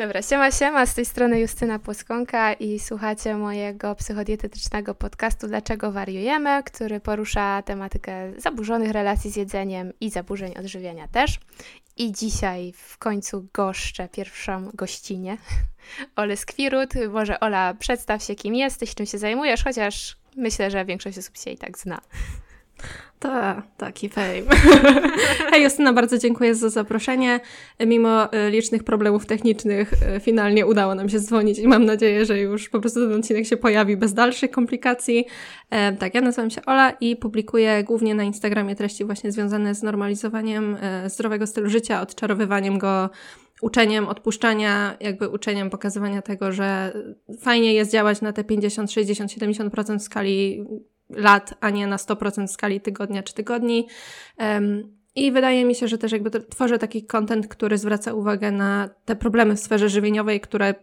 Dobra, siema, siema, z tej strony Justyna Płoskonka i słuchacie mojego psychodietetycznego podcastu Dlaczego wariujemy, który porusza tematykę zaburzonych relacji z jedzeniem i zaburzeń odżywiania też. I dzisiaj w końcu goszczę pierwszą gościnię, Ole Skwirut. Może Ola, przedstaw się kim jesteś, czym się zajmujesz, chociaż myślę, że większość osób się i tak zna. Ta, taki fame. Hej Justyna, bardzo dziękuję za zaproszenie. Mimo e, licznych problemów technicznych e, finalnie udało nam się dzwonić i mam nadzieję, że już po prostu ten odcinek się pojawi bez dalszych komplikacji. E, tak, ja nazywam się Ola i publikuję głównie na Instagramie treści właśnie związane z normalizowaniem zdrowego stylu życia, odczarowywaniem go uczeniem odpuszczania, jakby uczeniem pokazywania tego, że fajnie jest działać na te 50, 60, 70% w skali lat, a nie na 100% w skali tygodnia czy tygodni. I wydaje mi się, że też jakby tworzę taki content, który zwraca uwagę na te problemy w sferze żywieniowej, które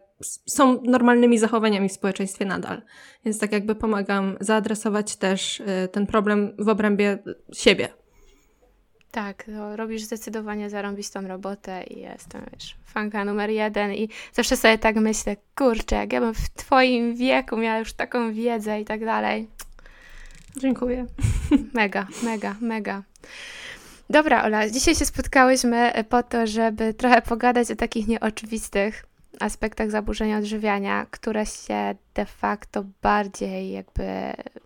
są normalnymi zachowaniami w społeczeństwie nadal. Więc tak jakby pomagam zaadresować też y, ten problem w obrębie siebie. Tak, to robisz zdecydowanie zarąbistą robotę i jestem, wiesz, fanka numer jeden i zawsze sobie tak myślę, kurczę, jak ja bym w twoim wieku miała już taką wiedzę i tak dalej. Dziękuję. Mega, mega, mega. Dobra, Ola, dzisiaj się spotkałyśmy po to, żeby trochę pogadać o takich nieoczywistych aspektach zaburzenia odżywiania, które się de facto bardziej jakby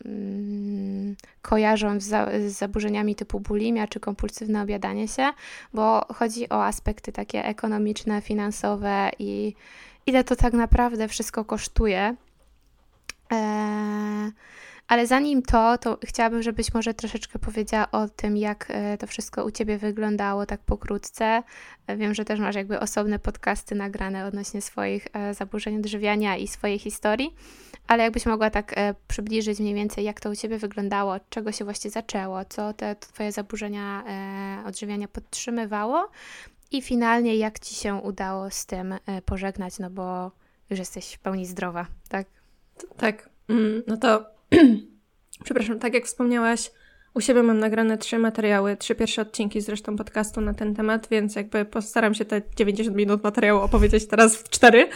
mm, kojarzą z, za, z, zaburzeniami typu bulimia czy kompulsywne obiadanie się, bo chodzi o aspekty takie ekonomiczne, finansowe i ile to tak naprawdę wszystko kosztuje. Eee, ale zanim to, to chciałabym, żebyś może troszeczkę powiedziała o tym, jak e, to wszystko u Ciebie wyglądało tak pokrótce. E, wiem, że też masz jakby osobne podcasty nagrane odnośnie swoich e, zaburzeń odżywiania i swojej historii, ale jakbyś mogła tak przybliżyć mniej więcej, jak to u Ciebie wyglądało, od czego się właśnie zaczęło, co te Twoje zaburzenia odżywiania podtrzymywało i finalnie jak Ci się udało z tym pożegnać, no bo już jesteś w pełni zdrowa, tak? Tak. Mm, no to Przepraszam, tak jak wspomniałaś, u siebie mam nagrane trzy materiały, trzy pierwsze odcinki zresztą podcastu na ten temat, więc jakby postaram się te 90 minut materiału opowiedzieć teraz w cztery.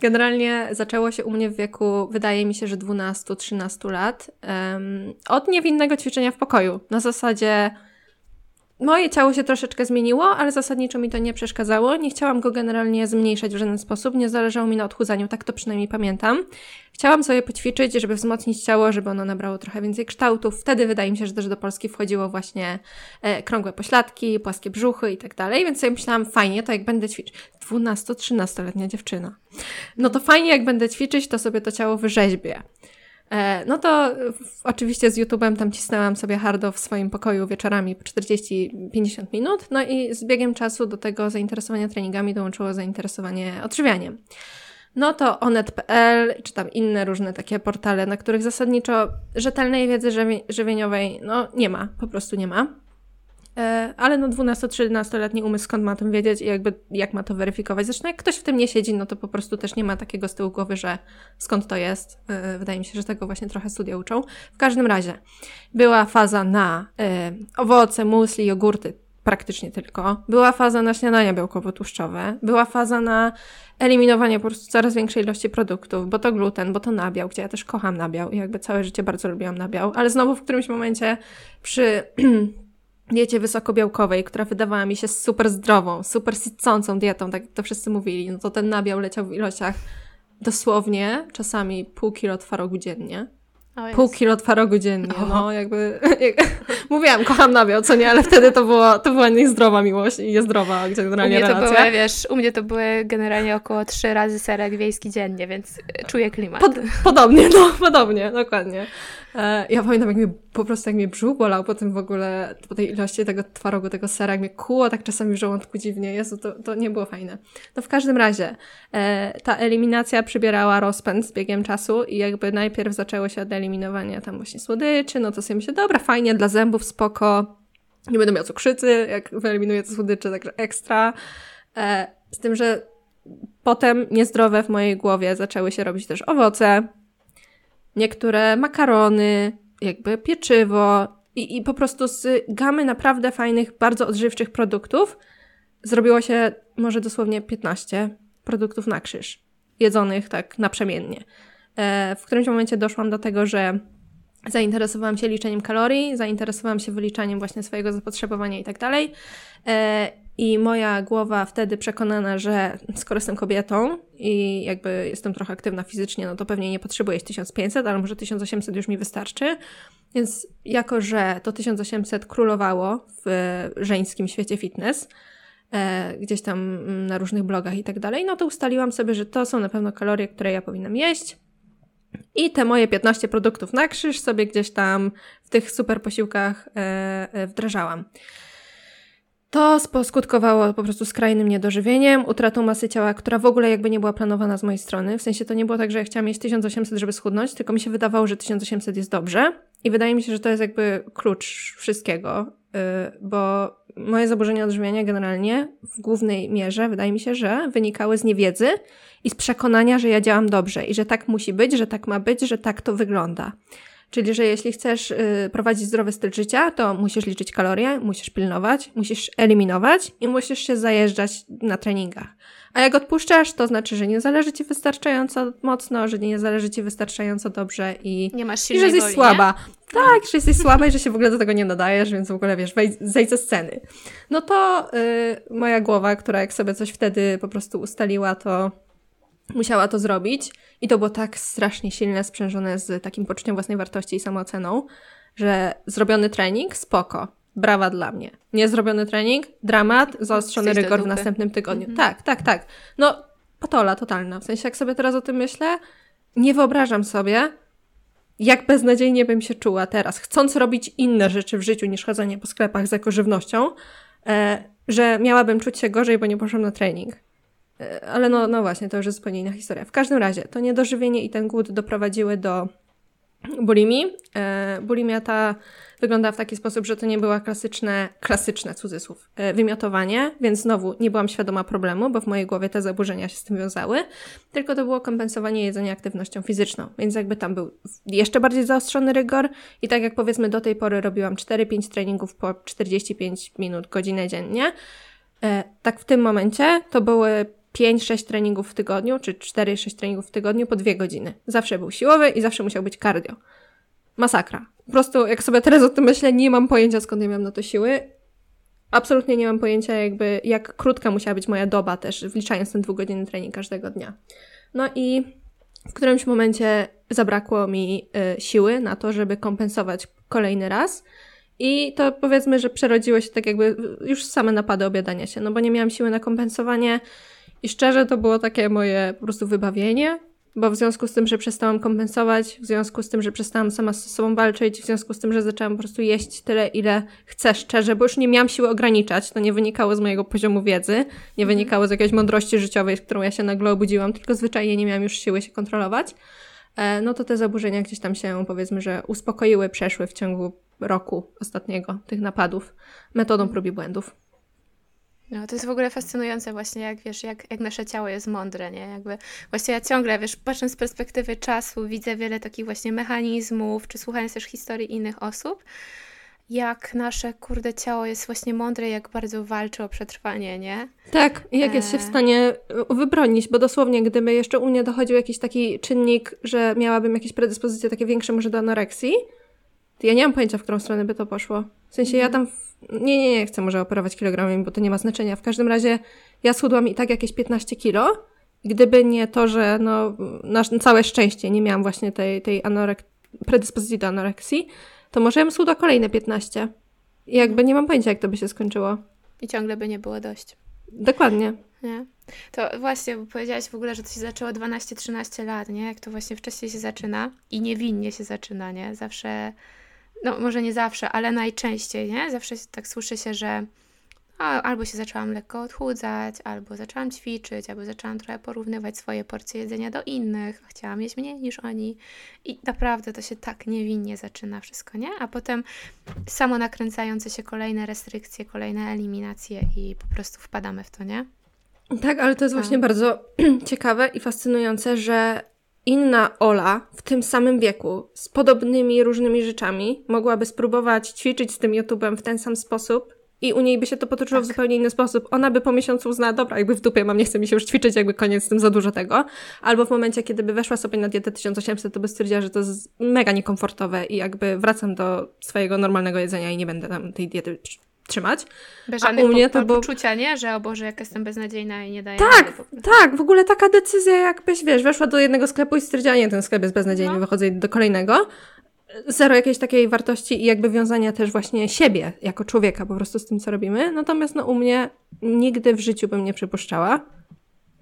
Generalnie zaczęło się u mnie w wieku, wydaje mi się, że 12-13 lat, um, od niewinnego ćwiczenia w pokoju. Na zasadzie Moje ciało się troszeczkę zmieniło, ale zasadniczo mi to nie przeszkadzało. Nie chciałam go generalnie zmniejszać w żaden sposób, nie zależało mi na odchudzaniu, tak to przynajmniej pamiętam. Chciałam sobie poćwiczyć, żeby wzmocnić ciało, żeby ono nabrało trochę więcej kształtów. Wtedy wydaje mi się, że też do Polski wchodziło właśnie e, krągłe pośladki, płaskie brzuchy i tak dalej, więc sobie myślałam, fajnie, to jak będę ćwiczyć. 12-13-letnia dziewczyna. No to fajnie, jak będę ćwiczyć, to sobie to ciało wyrzeźbię. E, no to oczywiście z YouTube'em tam cisnęłam sobie hardo w swoim pokoju wieczorami po 40-50 minut. No i z biegiem czasu do tego zainteresowania treningami dołączyło zainteresowanie odżywianiem. No to onet.pl, czy tam inne różne takie portale, na których zasadniczo rzetelnej wiedzy żywieniowej no nie ma, po prostu nie ma. E, ale no 12-13-letni umysł skąd ma o tym wiedzieć i jakby jak ma to weryfikować. Zresztą jak ktoś w tym nie siedzi, no to po prostu też nie ma takiego z tyłu głowy, że skąd to jest. E, wydaje mi się, że tego właśnie trochę studia uczą. W każdym razie była faza na e, owoce, musli, jogurty, praktycznie tylko. Była faza na śniadania białkowo-tłuszczowe. Była faza na eliminowanie po prostu coraz większej ilości produktów, bo to gluten, bo to nabiał, gdzie ja też kocham nabiał i jakby całe życie bardzo lubiłam nabiał, ale znowu w którymś momencie przy diecie wysokobiałkowej, która wydawała mi się super zdrową, super sycącą dietą, tak jak to wszyscy mówili, no to ten nabiał leciał w ilościach dosłownie czasami pół kilo twarogu dziennie. Pół kilo twarogu dziennie, no jakby, jak, mówiłam, kocham nabiał, co nie, ale wtedy to, było, to była niezdrowa miłość i niezdrowa generalnie u mnie relacja. To były, wiesz, u mnie to były generalnie około trzy razy serek wiejski dziennie, więc czuję klimat. Pod, podobnie, no, podobnie, dokładnie. E, ja pamiętam, jak mi po prostu, jak mnie brzuch bolał po tym w ogóle, po tej ilości tego twarogu, tego sera, jak mnie kuło tak czasami w żołądku dziwnie, Jezu, to, to nie było fajne. No w każdym razie, e, ta eliminacja przybierała rozpęd z biegiem czasu i jakby najpierw zaczęło się od eliminowania tam właśnie słodyczy, no to sobie myślę, dobra, fajnie, dla zębów spoko, nie będę miał cukrzycy, jak wyeliminuję te słodycze, także ekstra. E, z tym, że potem niezdrowe w mojej głowie zaczęły się robić też owoce, niektóre makarony, jakby pieczywo i, i po prostu z gamy naprawdę fajnych, bardzo odżywczych produktów zrobiło się może dosłownie 15. produktów na krzyż, jedzonych tak naprzemiennie. E, w którymś momencie doszłam do tego, że zainteresowałam się liczeniem kalorii, zainteresowałam się wyliczaniem właśnie swojego zapotrzebowania i tak dalej. I moja głowa wtedy przekonana, że skoro jestem kobietą i jakby jestem trochę aktywna fizycznie, no to pewnie nie potrzebuję 1500, ale może 1800 już mi wystarczy. Więc jako, że to 1800 królowało w żeńskim świecie fitness, e, gdzieś tam na różnych blogach i tak dalej, no to ustaliłam sobie, że to są na pewno kalorie, które ja powinnam jeść. I te moje 15 produktów na krzyż sobie gdzieś tam w tych super posiłkach e, e, wdrażałam. To poskutkowało po prostu skrajnym niedożywieniem, utratą masy ciała, która w ogóle jakby nie była planowana z mojej strony. W sensie to nie było tak, że ja chciałam mieć 1800, żeby schudnąć, tylko mi się wydawało, że 1800 jest dobrze. I wydaje mi się, że to jest jakby klucz wszystkiego, yy, bo moje zaburzenia odżywiania generalnie w głównej mierze wydaje mi się, że wynikały z niewiedzy i z przekonania, że ja działam dobrze i że tak musi być, że tak ma być, że tak to wygląda. Czyli, że jeśli chcesz y, prowadzić zdrowy styl życia, to musisz liczyć kalorie, musisz pilnować, musisz eliminować i musisz się zajeżdżać na treningach. A jak odpuszczasz, to znaczy, że nie zależy ci wystarczająco mocno, że nie zależy ci wystarczająco dobrze i, nie masz i że jesteś woli, słaba. Nie? Tak, że jesteś słaba i że się w ogóle do tego nie nadajesz, więc w ogóle wiesz, zejdź ze sceny. No to y, moja głowa, która jak sobie coś wtedy po prostu ustaliła, to musiała to zrobić. I to było tak strasznie silne, sprzężone z takim poczuciem własnej wartości i samooceną, że zrobiony trening, spoko. Brawa dla mnie. Niezrobiony trening, dramat, zaostrzony rygor w następnym tygodniu. Mhm. Tak, tak, tak. No, patola totalna. W sensie, jak sobie teraz o tym myślę, nie wyobrażam sobie, jak beznadziejnie bym się czuła teraz, chcąc robić inne rzeczy w życiu niż chodzenie po sklepach z ekożywnością, e, że miałabym czuć się gorzej, bo nie poszłam na trening. E, ale no, no właśnie, to już jest zupełnie inna historia. W każdym razie, to niedożywienie i ten głód doprowadziły do bulimii. E, bulimia ta wygląda w taki sposób, że to nie była klasyczne, klasyczne cudzysłów, e, wymiotowanie, więc znowu nie byłam świadoma problemu, bo w mojej głowie te zaburzenia się z tym wiązały, tylko to było kompensowanie jedzenia aktywnością fizyczną, więc jakby tam był jeszcze bardziej zaostrzony rygor i tak jak powiedzmy do tej pory robiłam 4-5 treningów po 45 minut, godzinę dziennie, tak w tym momencie to były 5-6 treningów w tygodniu, czy 4-6 treningów w tygodniu po 2 godziny. Zawsze był siłowy i zawsze musiał być cardio. Masakra. Po prostu, jak sobie teraz o tym myślę, nie mam pojęcia, skąd ja miałam na to siły. Absolutnie nie mam pojęcia, jakby, jak krótka musiała być moja doba też, wliczając ten dwugodzinny trening każdego dnia. No i w którymś momencie zabrakło mi y, siły na to, żeby kompensować kolejny raz. I to powiedzmy, że przerodziło się tak jakby już same napady obiadania się, no bo nie miałam siły na kompensowanie i szczerze to było takie moje po prostu wybawienie, bo w związku z tym, że przestałam kompensować, w związku z tym, że przestałam sama z sobą walczyć, w związku z tym, że zaczęłam po prostu jeść tyle, ile chcę szczerze, bo już nie miałam siły ograniczać, to nie wynikało z mojego poziomu wiedzy, nie mhm. wynikało z jakiejś mądrości życiowej, z którą ja się nagle obudziłam, tylko zwyczajnie nie miałam już siły się kontrolować, e, no to te zaburzenia gdzieś tam się, powiedzmy, że uspokoiły, przeszły w ciągu roku ostatniego tych napadów metodą prób i błędów. No, to jest w ogóle fascynujące właśnie, jak wiesz, jak, jak nasze ciało jest mądre, nie? Jakby właśnie ja ciągle, wiesz, patrząc z perspektywy czasu, widzę wiele takich właśnie mechanizmów, czy słuchając też historii innych osób, jak nasze, kurde, ciało jest właśnie mądre, jak bardzo walczy o przetrwanie, nie? Tak, jak jest się w e. stanie wybronić, bo dosłownie, gdyby jeszcze u mnie dochodził jakiś taki czynnik, że miałabym jakieś predyspozycje takie większe może do anoreksji, to ja nie mam pojęcia, w którą stronę by to poszło. W sensie ja mhm. tam nie, nie, nie chcę może operować kilogramami, bo to nie ma znaczenia. W każdym razie ja schudłam i tak jakieś 15 kilo. Gdyby nie to, że no, na całe szczęście nie miałam właśnie tej, tej anorek predyspozycji do anoreksji, to może ja bym schudła kolejne 15. I jakby nie mam pojęcia, jak to by się skończyło. I ciągle by nie było dość. Dokładnie. Nie? To właśnie, bo powiedziałaś w ogóle, że to się zaczęło 12-13 lat, nie? Jak to właśnie wcześniej się zaczyna i niewinnie się zaczyna, nie? Zawsze no może nie zawsze, ale najczęściej, nie? Zawsze tak słyszy się, że albo się zaczęłam lekko odchudzać, albo zaczęłam ćwiczyć, albo zaczęłam trochę porównywać swoje porcje jedzenia do innych, chciałam jeść mniej niż oni. I naprawdę to się tak niewinnie zaczyna wszystko, nie? A potem samo nakręcające się kolejne restrykcje, kolejne eliminacje i po prostu wpadamy w to, nie? Tak, ale to jest właśnie bardzo ciekawe i fascynujące, że inna Ola w tym samym wieku z podobnymi różnymi rzeczami mogłaby spróbować ćwiczyć z tym YouTube'em w ten sam sposób i u niej by się to potoczyło tak. w zupełnie inny sposób. Ona by po miesiącu uznała, dobra, jakby w dupie mam, nie chce mi się już ćwiczyć, jakby koniec z tym za dużo tego. Albo w momencie, kiedy by weszła sobie na dietę 1800, to by stwierdziła, że to jest mega niekomfortowe i jakby wracam do swojego normalnego jedzenia i nie będę tam tej diety trzymać. Bez żadnych A u mnie to było... poczucia, nie? Że o Boże, jak jestem beznadziejna i nie daję Tak, tak, w ogóle taka decyzja jakbyś, wiesz, weszła do jednego sklepu i stwierdziła, nie, ten sklep jest beznadziejny, no. wychodzę do kolejnego. Zero jakiejś takiej wartości i jakby wiązania też właśnie siebie jako człowieka po prostu z tym, co robimy. Natomiast no u mnie nigdy w życiu bym nie przypuszczała,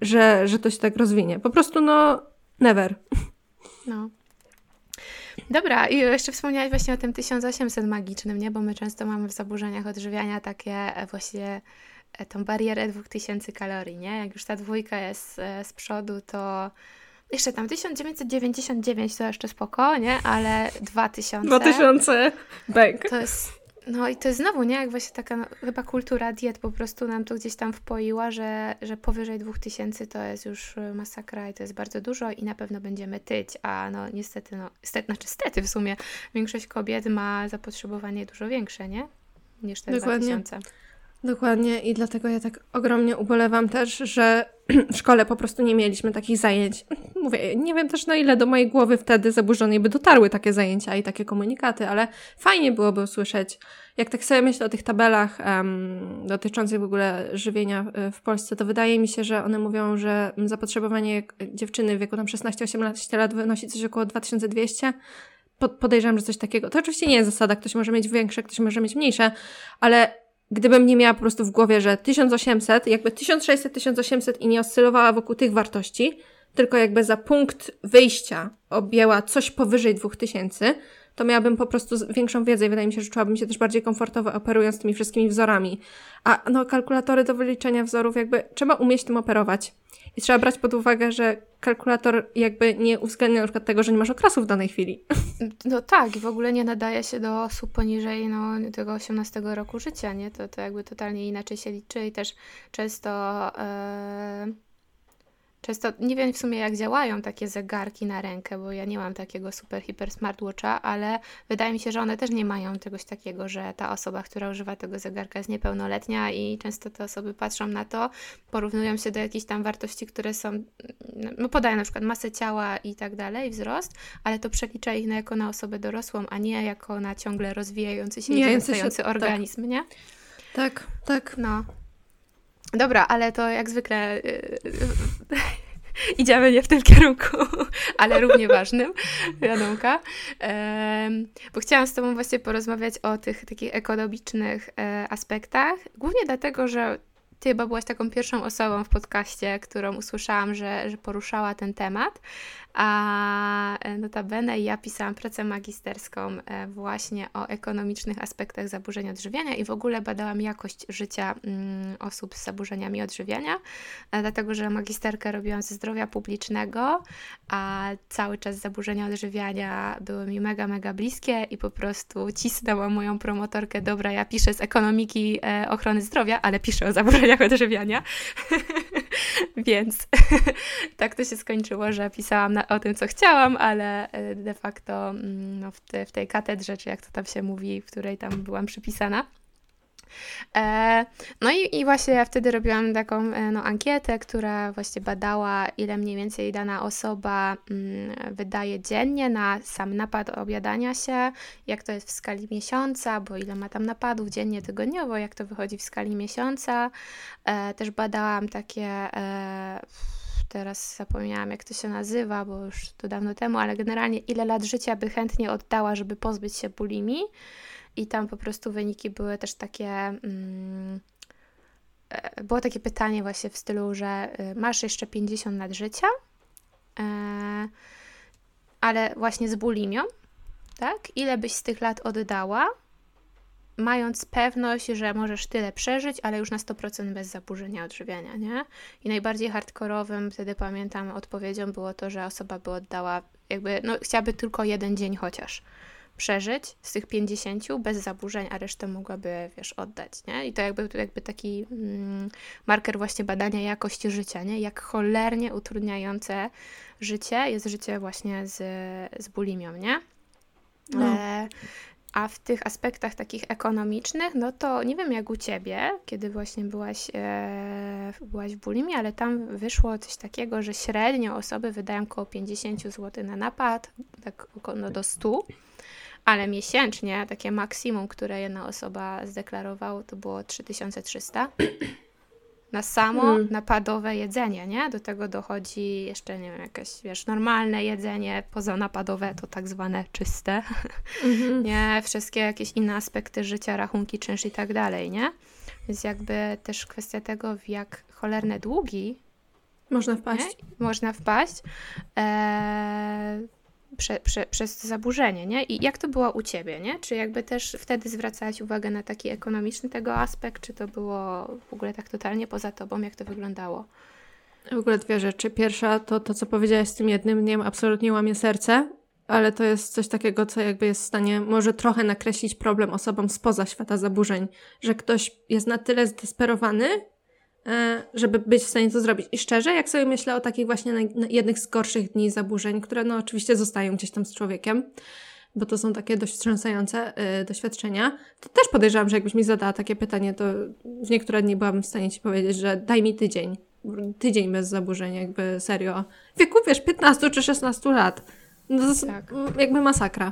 że, że to się tak rozwinie. Po prostu no never. No. Dobra, i jeszcze wspomniałaś właśnie o tym 1800 magicznym, nie? Bo my często mamy w zaburzeniach odżywiania takie e, właśnie e, tą barierę 2000 kalorii, nie? Jak już ta dwójka jest e, z przodu, to jeszcze tam 1999 to jeszcze spoko, nie? Ale 2000. 2000, bank. To jest no i to jest znowu, nie? Jak właśnie taka no, chyba kultura diet po prostu nam to gdzieś tam wpoiła, że, że powyżej 2000 to jest już y, masakra i to jest bardzo dużo i na pewno będziemy tyć, a no niestety, no, stety, znaczy stety w sumie większość kobiet ma zapotrzebowanie dużo większe, nie? Niż te Dokładnie. 2000. Dokładnie i dlatego ja tak ogromnie ubolewam też, że w szkole po prostu nie mieliśmy takich zajęć. Mówię, nie wiem też na ile do mojej głowy wtedy zaburzonej by dotarły takie zajęcia i takie komunikaty, ale fajnie byłoby usłyszeć, jak tak sobie myślę o tych tabelach um, dotyczących w ogóle żywienia e, w Polsce, to wydaje mi się, że one mówią, że zapotrzebowanie dziewczyny w wieku tam 16-18 lat wynosi coś około 2200 podejrzewam, że coś takiego. To oczywiście nie jest zasada, ktoś może mieć większe, ktoś może mieć mniejsze, ale gdybym nie miała po prostu w głowie, że 1800, jakby 1600, 1800 i nie oscylowała wokół tych wartości, tylko jakby za punkt wyjścia objęła coś powyżej 2000, to miałabym po prostu większą wiedzę i wydaje mi się, że czułabym się też bardziej komfortowo operując tymi wszystkimi wzorami. A no, kalkulatory do wyliczenia wzorów, jakby trzeba umieć tym operować. I trzeba brać pod uwagę, że kalkulator jakby nie uwzględnia na przykład tego, że nie masz okresu w danej chwili. No tak, i w ogóle nie nadaje się do osób poniżej no, tego 18 roku życia, nie? To, to jakby totalnie inaczej się liczy i też często... Yy Często nie wiem w sumie, jak działają takie zegarki na rękę, bo ja nie mam takiego super, hiper smartwatcha, ale wydaje mi się, że one też nie mają czegoś takiego, że ta osoba, która używa tego zegarka jest niepełnoletnia i często te osoby patrzą na to, porównują się do jakichś tam wartości, które są, no podają na przykład masę ciała i tak dalej, wzrost, ale to przelicza ich na, jako na osobę dorosłą, a nie jako na ciągle rozwijający się i wzrastający tak. organizm, tak. nie? Tak, tak. No, Dobra, ale to jak zwykle yy, idziemy nie w tym kierunku, ale równie ważnym, wiadomka. Bo chciałam z Tobą właśnie porozmawiać o tych takich ekonomicznych yy, aspektach, głównie dlatego, że ty chyba byłaś taką pierwszą osobą w podcaście, którą usłyszałam, że, że poruszała ten temat. A e, notabene ja pisałam pracę magisterską e, właśnie o ekonomicznych aspektach zaburzeń odżywiania i w ogóle badałam jakość życia mm, osób z zaburzeniami odżywiania, e, dlatego że magisterkę robiłam ze zdrowia publicznego, a cały czas zaburzenia odżywiania były mi mega, mega bliskie i po prostu cisnęłam moją promotorkę, dobra, ja piszę z ekonomiki ochrony zdrowia, ale piszę o zaburzeniach odżywiania. Więc tak to się skończyło, że pisałam na, o tym, co chciałam, ale e, de facto mm, no, w, te, w tej katedrze, czy jak to tam się mówi, w której tam byłam przypisana, no i, i właśnie ja wtedy robiłam taką e, no, ankietę, która właśnie badała, ile mniej więcej dana osoba mm, wydaje dziennie na sam napad objadania się, jak to jest w skali miesiąca, bo ile ma tam napadów dziennie, tygodniowo, jak to wychodzi w skali miesiąca. E, też badałam takie teraz zapomniałam jak to się nazywa, bo już to dawno temu, ale generalnie ile lat życia by chętnie oddała, żeby pozbyć się bulimii i tam po prostu wyniki były też takie. Mm, e, było takie pytanie właśnie w stylu, że y, masz jeszcze 50 lat życia, e, ale właśnie z bulimią, tak? Ile byś z tych lat oddała, mając pewność, że możesz tyle przeżyć, ale już na 100% bez zaburzenia odżywiania, nie? I najbardziej hardkorowym, wtedy pamiętam, odpowiedzią było to, że osoba by oddała, jakby, no chciałaby tylko jeden dzień chociaż przeżyć z tych 50 bez zaburzeń, a resztę mogłaby, wiesz, oddać, nie? I to jakby, jakby taki mm, marker właśnie badania jakości życia, nie? Jak cholernie utrudniające życie jest życie właśnie z, z bulimią, nie? No. E, a w tych aspektach takich ekonomicznych, no to nie wiem jak u ciebie, kiedy właśnie byłaś, e, byłaś w bulimii, ale tam wyszło coś takiego, że średnio osoby wydają około 50 zł na napad, tak około no do 100, ale miesięcznie takie maksimum, które jedna osoba zdeklarowała, to było 3300 na samo hmm. napadowe jedzenie, nie? Do tego dochodzi jeszcze, nie wiem, jakieś, wiesz, normalne jedzenie pozanapadowe, to tak zwane czyste, mm-hmm. nie? Wszystkie jakieś inne aspekty życia, rachunki, czynsz i tak dalej, nie? Więc jakby też kwestia tego, w jak cholerne długi można wpaść. Nie? Można wpaść. Eee, prze, prze, przez zaburzenie, nie? I jak to było u Ciebie, nie? Czy jakby też wtedy zwracałaś uwagę na taki ekonomiczny tego aspekt, czy to było w ogóle tak totalnie poza Tobą, jak to wyglądało? W ogóle dwie rzeczy. Pierwsza to to, co powiedziałaś z tym jednym dniem, absolutnie łamie serce, ale to jest coś takiego, co jakby jest w stanie może trochę nakreślić problem osobom spoza świata zaburzeń, że ktoś jest na tyle zdesperowany, żeby być w stanie to zrobić. I szczerze, jak sobie myślę o takich właśnie jednych z gorszych dni zaburzeń, które no oczywiście zostają gdzieś tam z człowiekiem, bo to są takie dość wstrząsające y, doświadczenia, to też podejrzewam, że jakbyś mi zadała takie pytanie, to w niektóre dni byłabym w stanie ci powiedzieć, że daj mi tydzień. Tydzień bez zaburzeń, jakby serio. W wieku, wiesz, 15 czy 16 lat. No to jest tak. jakby masakra.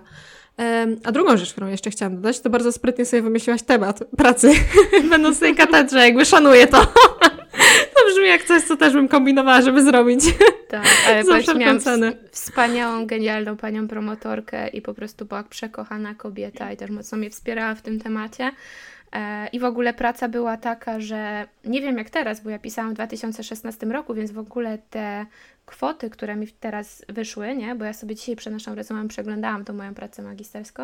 A drugą rzecz, którą jeszcze chciałam dodać, to bardzo sprytnie sobie wymyśliłaś temat pracy, będąc w tej katedrze, jakby szanuję to. To brzmi jak coś, co też bym kombinowała, żeby zrobić. Tak, ale Za miałam wspaniałą, genialną panią promotorkę i po prostu była przekochana kobieta i też mocno mnie wspierała w tym temacie. E, I w ogóle praca była taka, że nie wiem jak teraz, bo ja pisałam w 2016 roku, więc w ogóle te kwoty, które mi teraz wyszły, nie, bo ja sobie dzisiaj przed naszą rozmową przeglądałam tą moją pracę magisterską,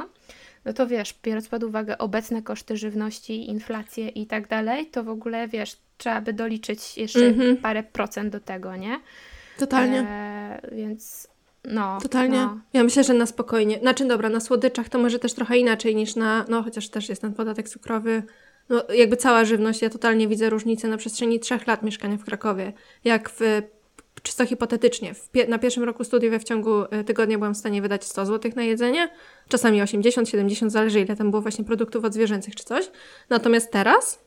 no to wiesz, biorąc pod uwagę obecne koszty żywności, inflację i tak dalej, to w ogóle wiesz, trzeba by doliczyć jeszcze mm-hmm. parę procent do tego, nie? Totalnie. E, więc no. Totalnie. No. Ja myślę, że na spokojnie. Znaczy, dobra, na słodyczach to może też trochę inaczej niż na. No, chociaż też jest ten podatek cukrowy. No, jakby cała żywność, ja totalnie widzę różnicę na przestrzeni trzech lat mieszkania w Krakowie. Jak w czysto hipotetycznie, pie na pierwszym roku studiów ja w ciągu e, tygodnia byłam w stanie wydać 100 zł na jedzenie, czasami 80, 70, zależy ile tam było właśnie produktów odzwierzęcych czy coś. Natomiast teraz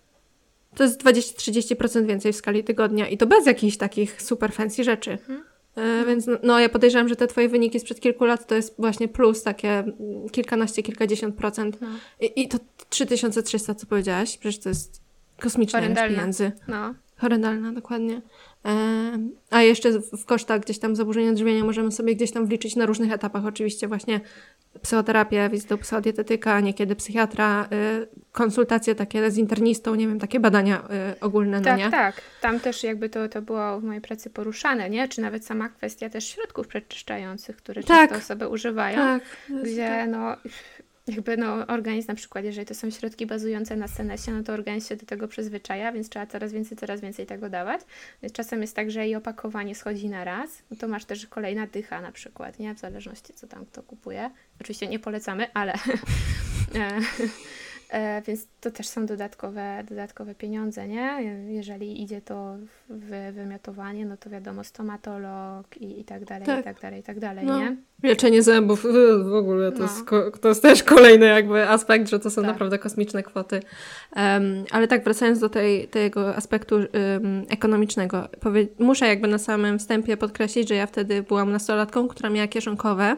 to jest 20-30% więcej w skali tygodnia i to bez jakichś takich super fancy rzeczy. Mhm. E, więc no, no, ja podejrzewam, że te twoje wyniki sprzed kilku lat to jest właśnie plus takie kilkanaście, kilkadziesiąt procent. No. I, I to 3300, co powiedziałaś, przecież to jest kosmiczne pieniędzy. No. Horrendalna, dokładnie. A jeszcze w kosztach gdzieś tam zaburzenia odżywiania możemy sobie gdzieś tam wliczyć na różnych etapach. Oczywiście właśnie psychoterapię, wizytę psychodietetyka, niekiedy psychiatra, y, konsultacje takie z internistą, nie wiem, takie badania y, ogólne, no tak, nie? Tak, tam też jakby to, to było w mojej pracy poruszane, nie? Czy nawet sama kwestia też środków przeczyszczających, które tak, często osoby używają, tak, gdzie tak. no jakby no, organizm na przykład, jeżeli to są środki bazujące na senesie, no to organizm się do tego przyzwyczaja, więc trzeba coraz więcej, coraz więcej tego dawać. Czasem jest tak, że i opakowanie schodzi na raz, no to masz też kolejna dycha na przykład, nie? W zależności co tam kto kupuje. Oczywiście nie polecamy, ale E, więc to też są dodatkowe, dodatkowe pieniądze, nie? Jeżeli idzie to w wymiotowanie, no to wiadomo, stomatolog i, i tak dalej, tak. i tak dalej, i tak dalej, no. nie? Leczenie zębów w ogóle to, no. jest, to jest też kolejny jakby aspekt, że to są tak. naprawdę kosmiczne kwoty. Um, ale tak, wracając do tej, tego aspektu um, ekonomicznego, powie, muszę jakby na samym wstępie podkreślić, że ja wtedy byłam nastolatką, która miała kieszonkowe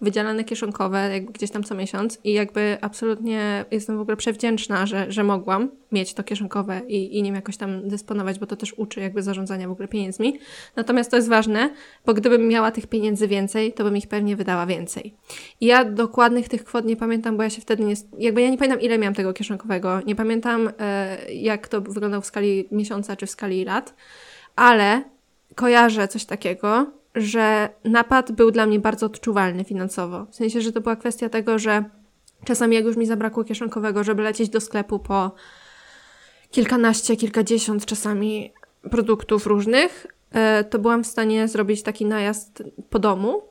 wydzielane kieszonkowe jakby gdzieś tam co miesiąc i jakby absolutnie jestem w ogóle przewdzięczna, że, że mogłam mieć to kieszonkowe i, i nim jakoś tam dysponować, bo to też uczy jakby zarządzania w ogóle pieniędzmi. Natomiast to jest ważne, bo gdybym miała tych pieniędzy więcej, to bym ich pewnie wydała więcej. I ja dokładnych tych kwot nie pamiętam, bo ja się wtedy nie, jakby ja nie pamiętam ile miałam tego kieszonkowego, nie pamiętam e, jak to wyglądało w skali miesiąca czy w skali lat, ale kojarzę coś takiego, że napad był dla mnie bardzo odczuwalny finansowo. W sensie, że to była kwestia tego, że czasami jak już mi zabrakło kieszonkowego, żeby lecieć do sklepu po kilkanaście, kilkadziesiąt czasami produktów różnych, e, to byłam w stanie zrobić taki najazd po domu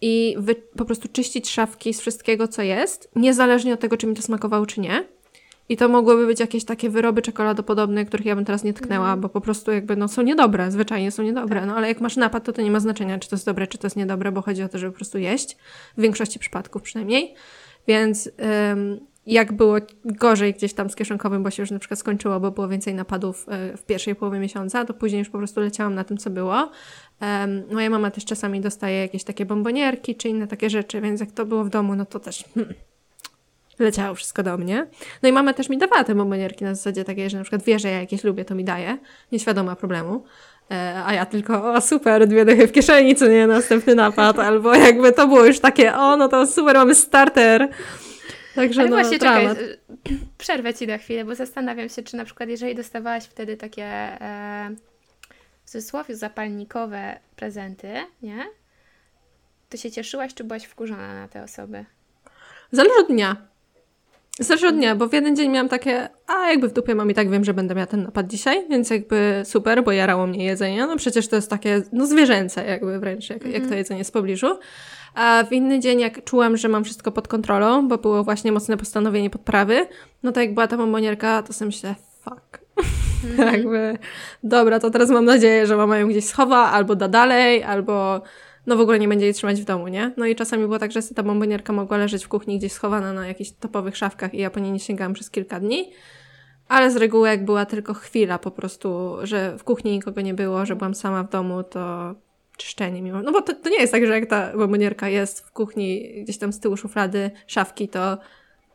i po prostu czyścić szafki z wszystkiego, co jest, niezależnie od tego, czy mi to smakowało, czy nie. I to mogłyby być jakieś takie wyroby czekoladopodobne, których ja bym teraz nie tknęła, mm. bo po prostu jakby no, są niedobre, zwyczajnie są niedobre. Tak. No ale jak masz napad, to to nie ma znaczenia, czy to jest dobre, czy to jest niedobre, bo chodzi o to, żeby po prostu jeść. W większości przypadków przynajmniej. więc ym, jak było gorzej gdzieś tam z kieszonkowym, bo się już na przykład skończyło, bo było więcej napadów y, w pierwszej połowie miesiąca, to później już po prostu leciałam na tym, co było. Um, moja mama też czasami dostaje jakieś takie bombonierki czy inne takie rzeczy, więc jak to było w domu, no to też hmm, leciało wszystko do mnie. No i mama też mi dawała te bombonierki na zasadzie takiej, że na przykład wie, że ja jakieś lubię, to mi daje, nieświadoma problemu. E, a ja tylko, o super, dwie dychy w kieszeni, co nie, następny napad, albo jakby to było już takie, o no to super, mamy starter. Także Ale no, właśnie, dramat. czekaj, przerwę Ci na chwilę, bo zastanawiam się, czy na przykład jeżeli dostawałaś wtedy takie e, w cudzysłowie zapalnikowe prezenty, nie? To się cieszyłaś, czy byłaś wkurzona na te osoby? Zależy od dnia. Zależy od dnia, bo w jeden dzień miałam takie, a jakby w dupie mam i tak wiem, że będę miała ten napad dzisiaj, więc jakby super, bo jarało mnie jedzenie. No przecież to jest takie, no zwierzęce jakby wręcz, jak, jak to mhm. jedzenie z pobliżu. A w inny dzień, jak czułam, że mam wszystko pod kontrolą, bo było właśnie mocne postanowienie podprawy, no to jak była ta bombonierka, to sobie myślę, fuck. Mm. jakby, dobra, to teraz mam nadzieję, że mama ją gdzieś schowa, albo da dalej, albo no w ogóle nie będzie jej trzymać w domu, nie? No i czasami było tak, że ta bombonierka mogła leżeć w kuchni gdzieś schowana na jakichś topowych szafkach i ja po niej nie sięgałam przez kilka dni. Ale z reguły jak była tylko chwila po prostu, że w kuchni nikogo nie było, że byłam sama w domu, to czyszczenie mimo. No bo to, to nie jest tak, że jak ta bombonierka jest w kuchni gdzieś tam z tyłu szuflady, szafki, to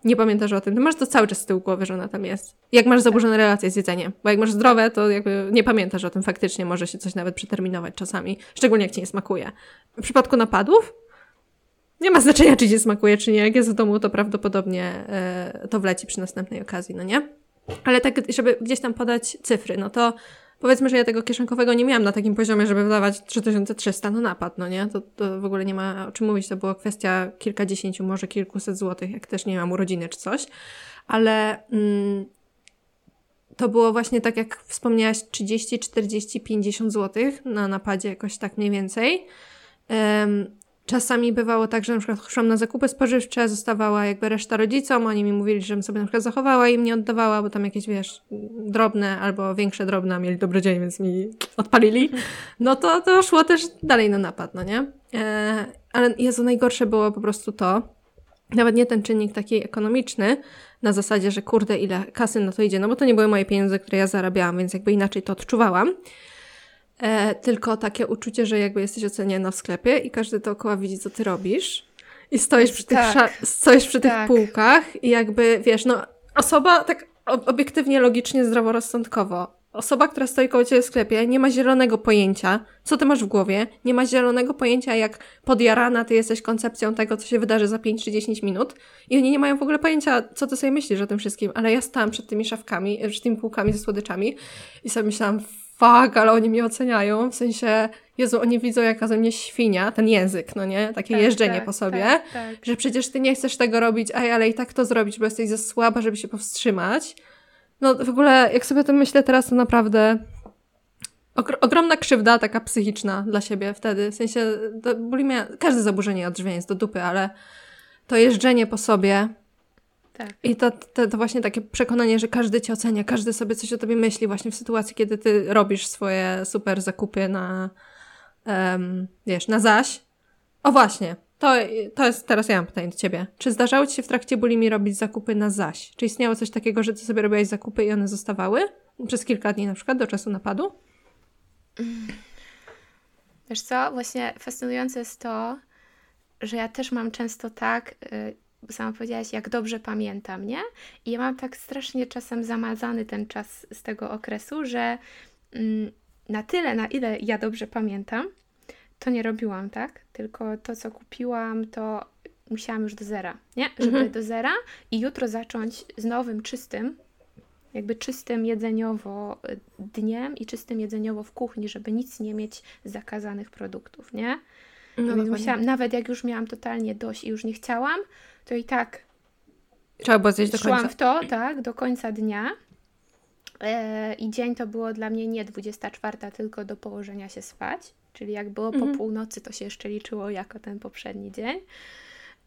nie pamiętasz o tym, to masz to cały czas z tyłu głowy, że ona tam jest. Jak masz zaburzone relacje z jedzeniem, bo jak masz zdrowe, to jakby nie pamiętasz o tym faktycznie, może się coś nawet przeterminować czasami, szczególnie jak ci nie smakuje. W przypadku napadów nie ma znaczenia, czy ci smakuje, czy nie. Jak jest w domu, to prawdopodobnie e, to wleci przy następnej okazji, no nie? Ale tak, żeby gdzieś tam podać cyfry, no to Powiedzmy, że ja tego kieszonkowego nie miałam na takim poziomie, żeby wydawać 3300 no napad, no nie? To, to w ogóle nie ma o czym mówić, to była kwestia kilkadziesięciu, może kilkuset złotych, jak też nie mam urodziny czy coś. Ale mm, to było właśnie tak, jak wspomniałaś, 30, 40, 50 złotych na napadzie, jakoś tak mniej więcej. Czasami bywało tak, że na przykład szłam na zakupy spożywcze, zostawała jakby reszta rodzicom, oni mi mówili, żebym sobie na przykład zachowała i mnie oddawała, bo tam jakieś, wiesz, drobne albo większe drobne, mieli dobry dzień, więc mi odpalili. No to, to szło też dalej na napad, no nie? E, ale Jezu, najgorsze było po prostu to, nawet nie ten czynnik taki ekonomiczny, na zasadzie, że kurde, ile kasy na to idzie, no bo to nie były moje pieniądze, które ja zarabiałam, więc jakby inaczej to odczuwałam e, tylko takie uczucie, że jakby jesteś oceniana w sklepie i każdy dookoła widzi, co ty robisz. I stoisz przy tych, tak. stoisz przy tych tak. półkach i jakby, wiesz, no osoba tak obiektywnie, logicznie, zdroworozsądkowo Osoba, która stoi koło ciebie w sklepie, nie ma zielonego pojęcia, co ty masz w głowie, nie ma zielonego pojęcia, jak podjarana ty jesteś koncepcją tego, co się wydarzy za 5 czy 10 minut i oni nie mają w ogóle pojęcia, co ty sobie myślisz o tym wszystkim, ale ja stałam przed tymi szafkami, przed tymi półkami ze słodyczami i sobie myślałam, fuck, ale oni mnie oceniają, w sensie, Jezu, oni widzą jaka ze mnie świnia, ten język, no nie? Takie tak, jeżdżenie tak, po sobie, tak, tak. że przecież ty nie chcesz tego robić, ej, ale i tak to zrobić, bo jesteś za słaba, żeby się powstrzymać. No w ogóle, jak sobie to myślę teraz, to naprawdę ogromna krzywda taka psychiczna dla siebie wtedy. W sensie, bulimia, każde zaburzenie odżywiania jest do dupy, ale to jeżdżenie po sobie tak. I to, to, to, właśnie takie przekonanie, że każdy cię ocenia, każdy sobie coś o tobie myśli właśnie w sytuacji, kiedy ty robisz swoje super zakupy na, um, wiesz, na zaś. O właśnie, to, to jest, teraz ja mam pytanie do ciebie. Czy zdarzało ci się w trakcie bulimi robić zakupy na zaś? Czy istniało coś takiego, że ty sobie robiłaś zakupy i one zostawały? Przez kilka dni na przykład, do czasu napadu? Wiesz co, właśnie fascynujące jest to, że ja też mam często tak, y, sama powiedziałaś, jak dobrze pamiętam, nie? I ja mam tak strasznie czasem zamazany ten czas z tego okresu, że mm, na tyle, na ile ja dobrze pamiętam, to nie robiłam, tak? Tylko to, co kupiłam, to musiałam już do zera, nie? Żeby mhm. do zera i jutro zacząć z nowym, czystym, jakby czystym jedzeniowo y, dniem i czystym jedzeniowo w kuchni, żeby nic nie mieć zakazanych produktów, nie? No, Więc musiałam, nawet jak już miałam totalnie dość i już nie chciałam, to i tak Trzeba było zjeść do końca. Szłam w to, tak, do końca dnia. E, I dzień to było dla mnie nie 24, tylko do położenia się spać. Czyli jak było mhm. po północy, to się jeszcze liczyło jako ten poprzedni dzień.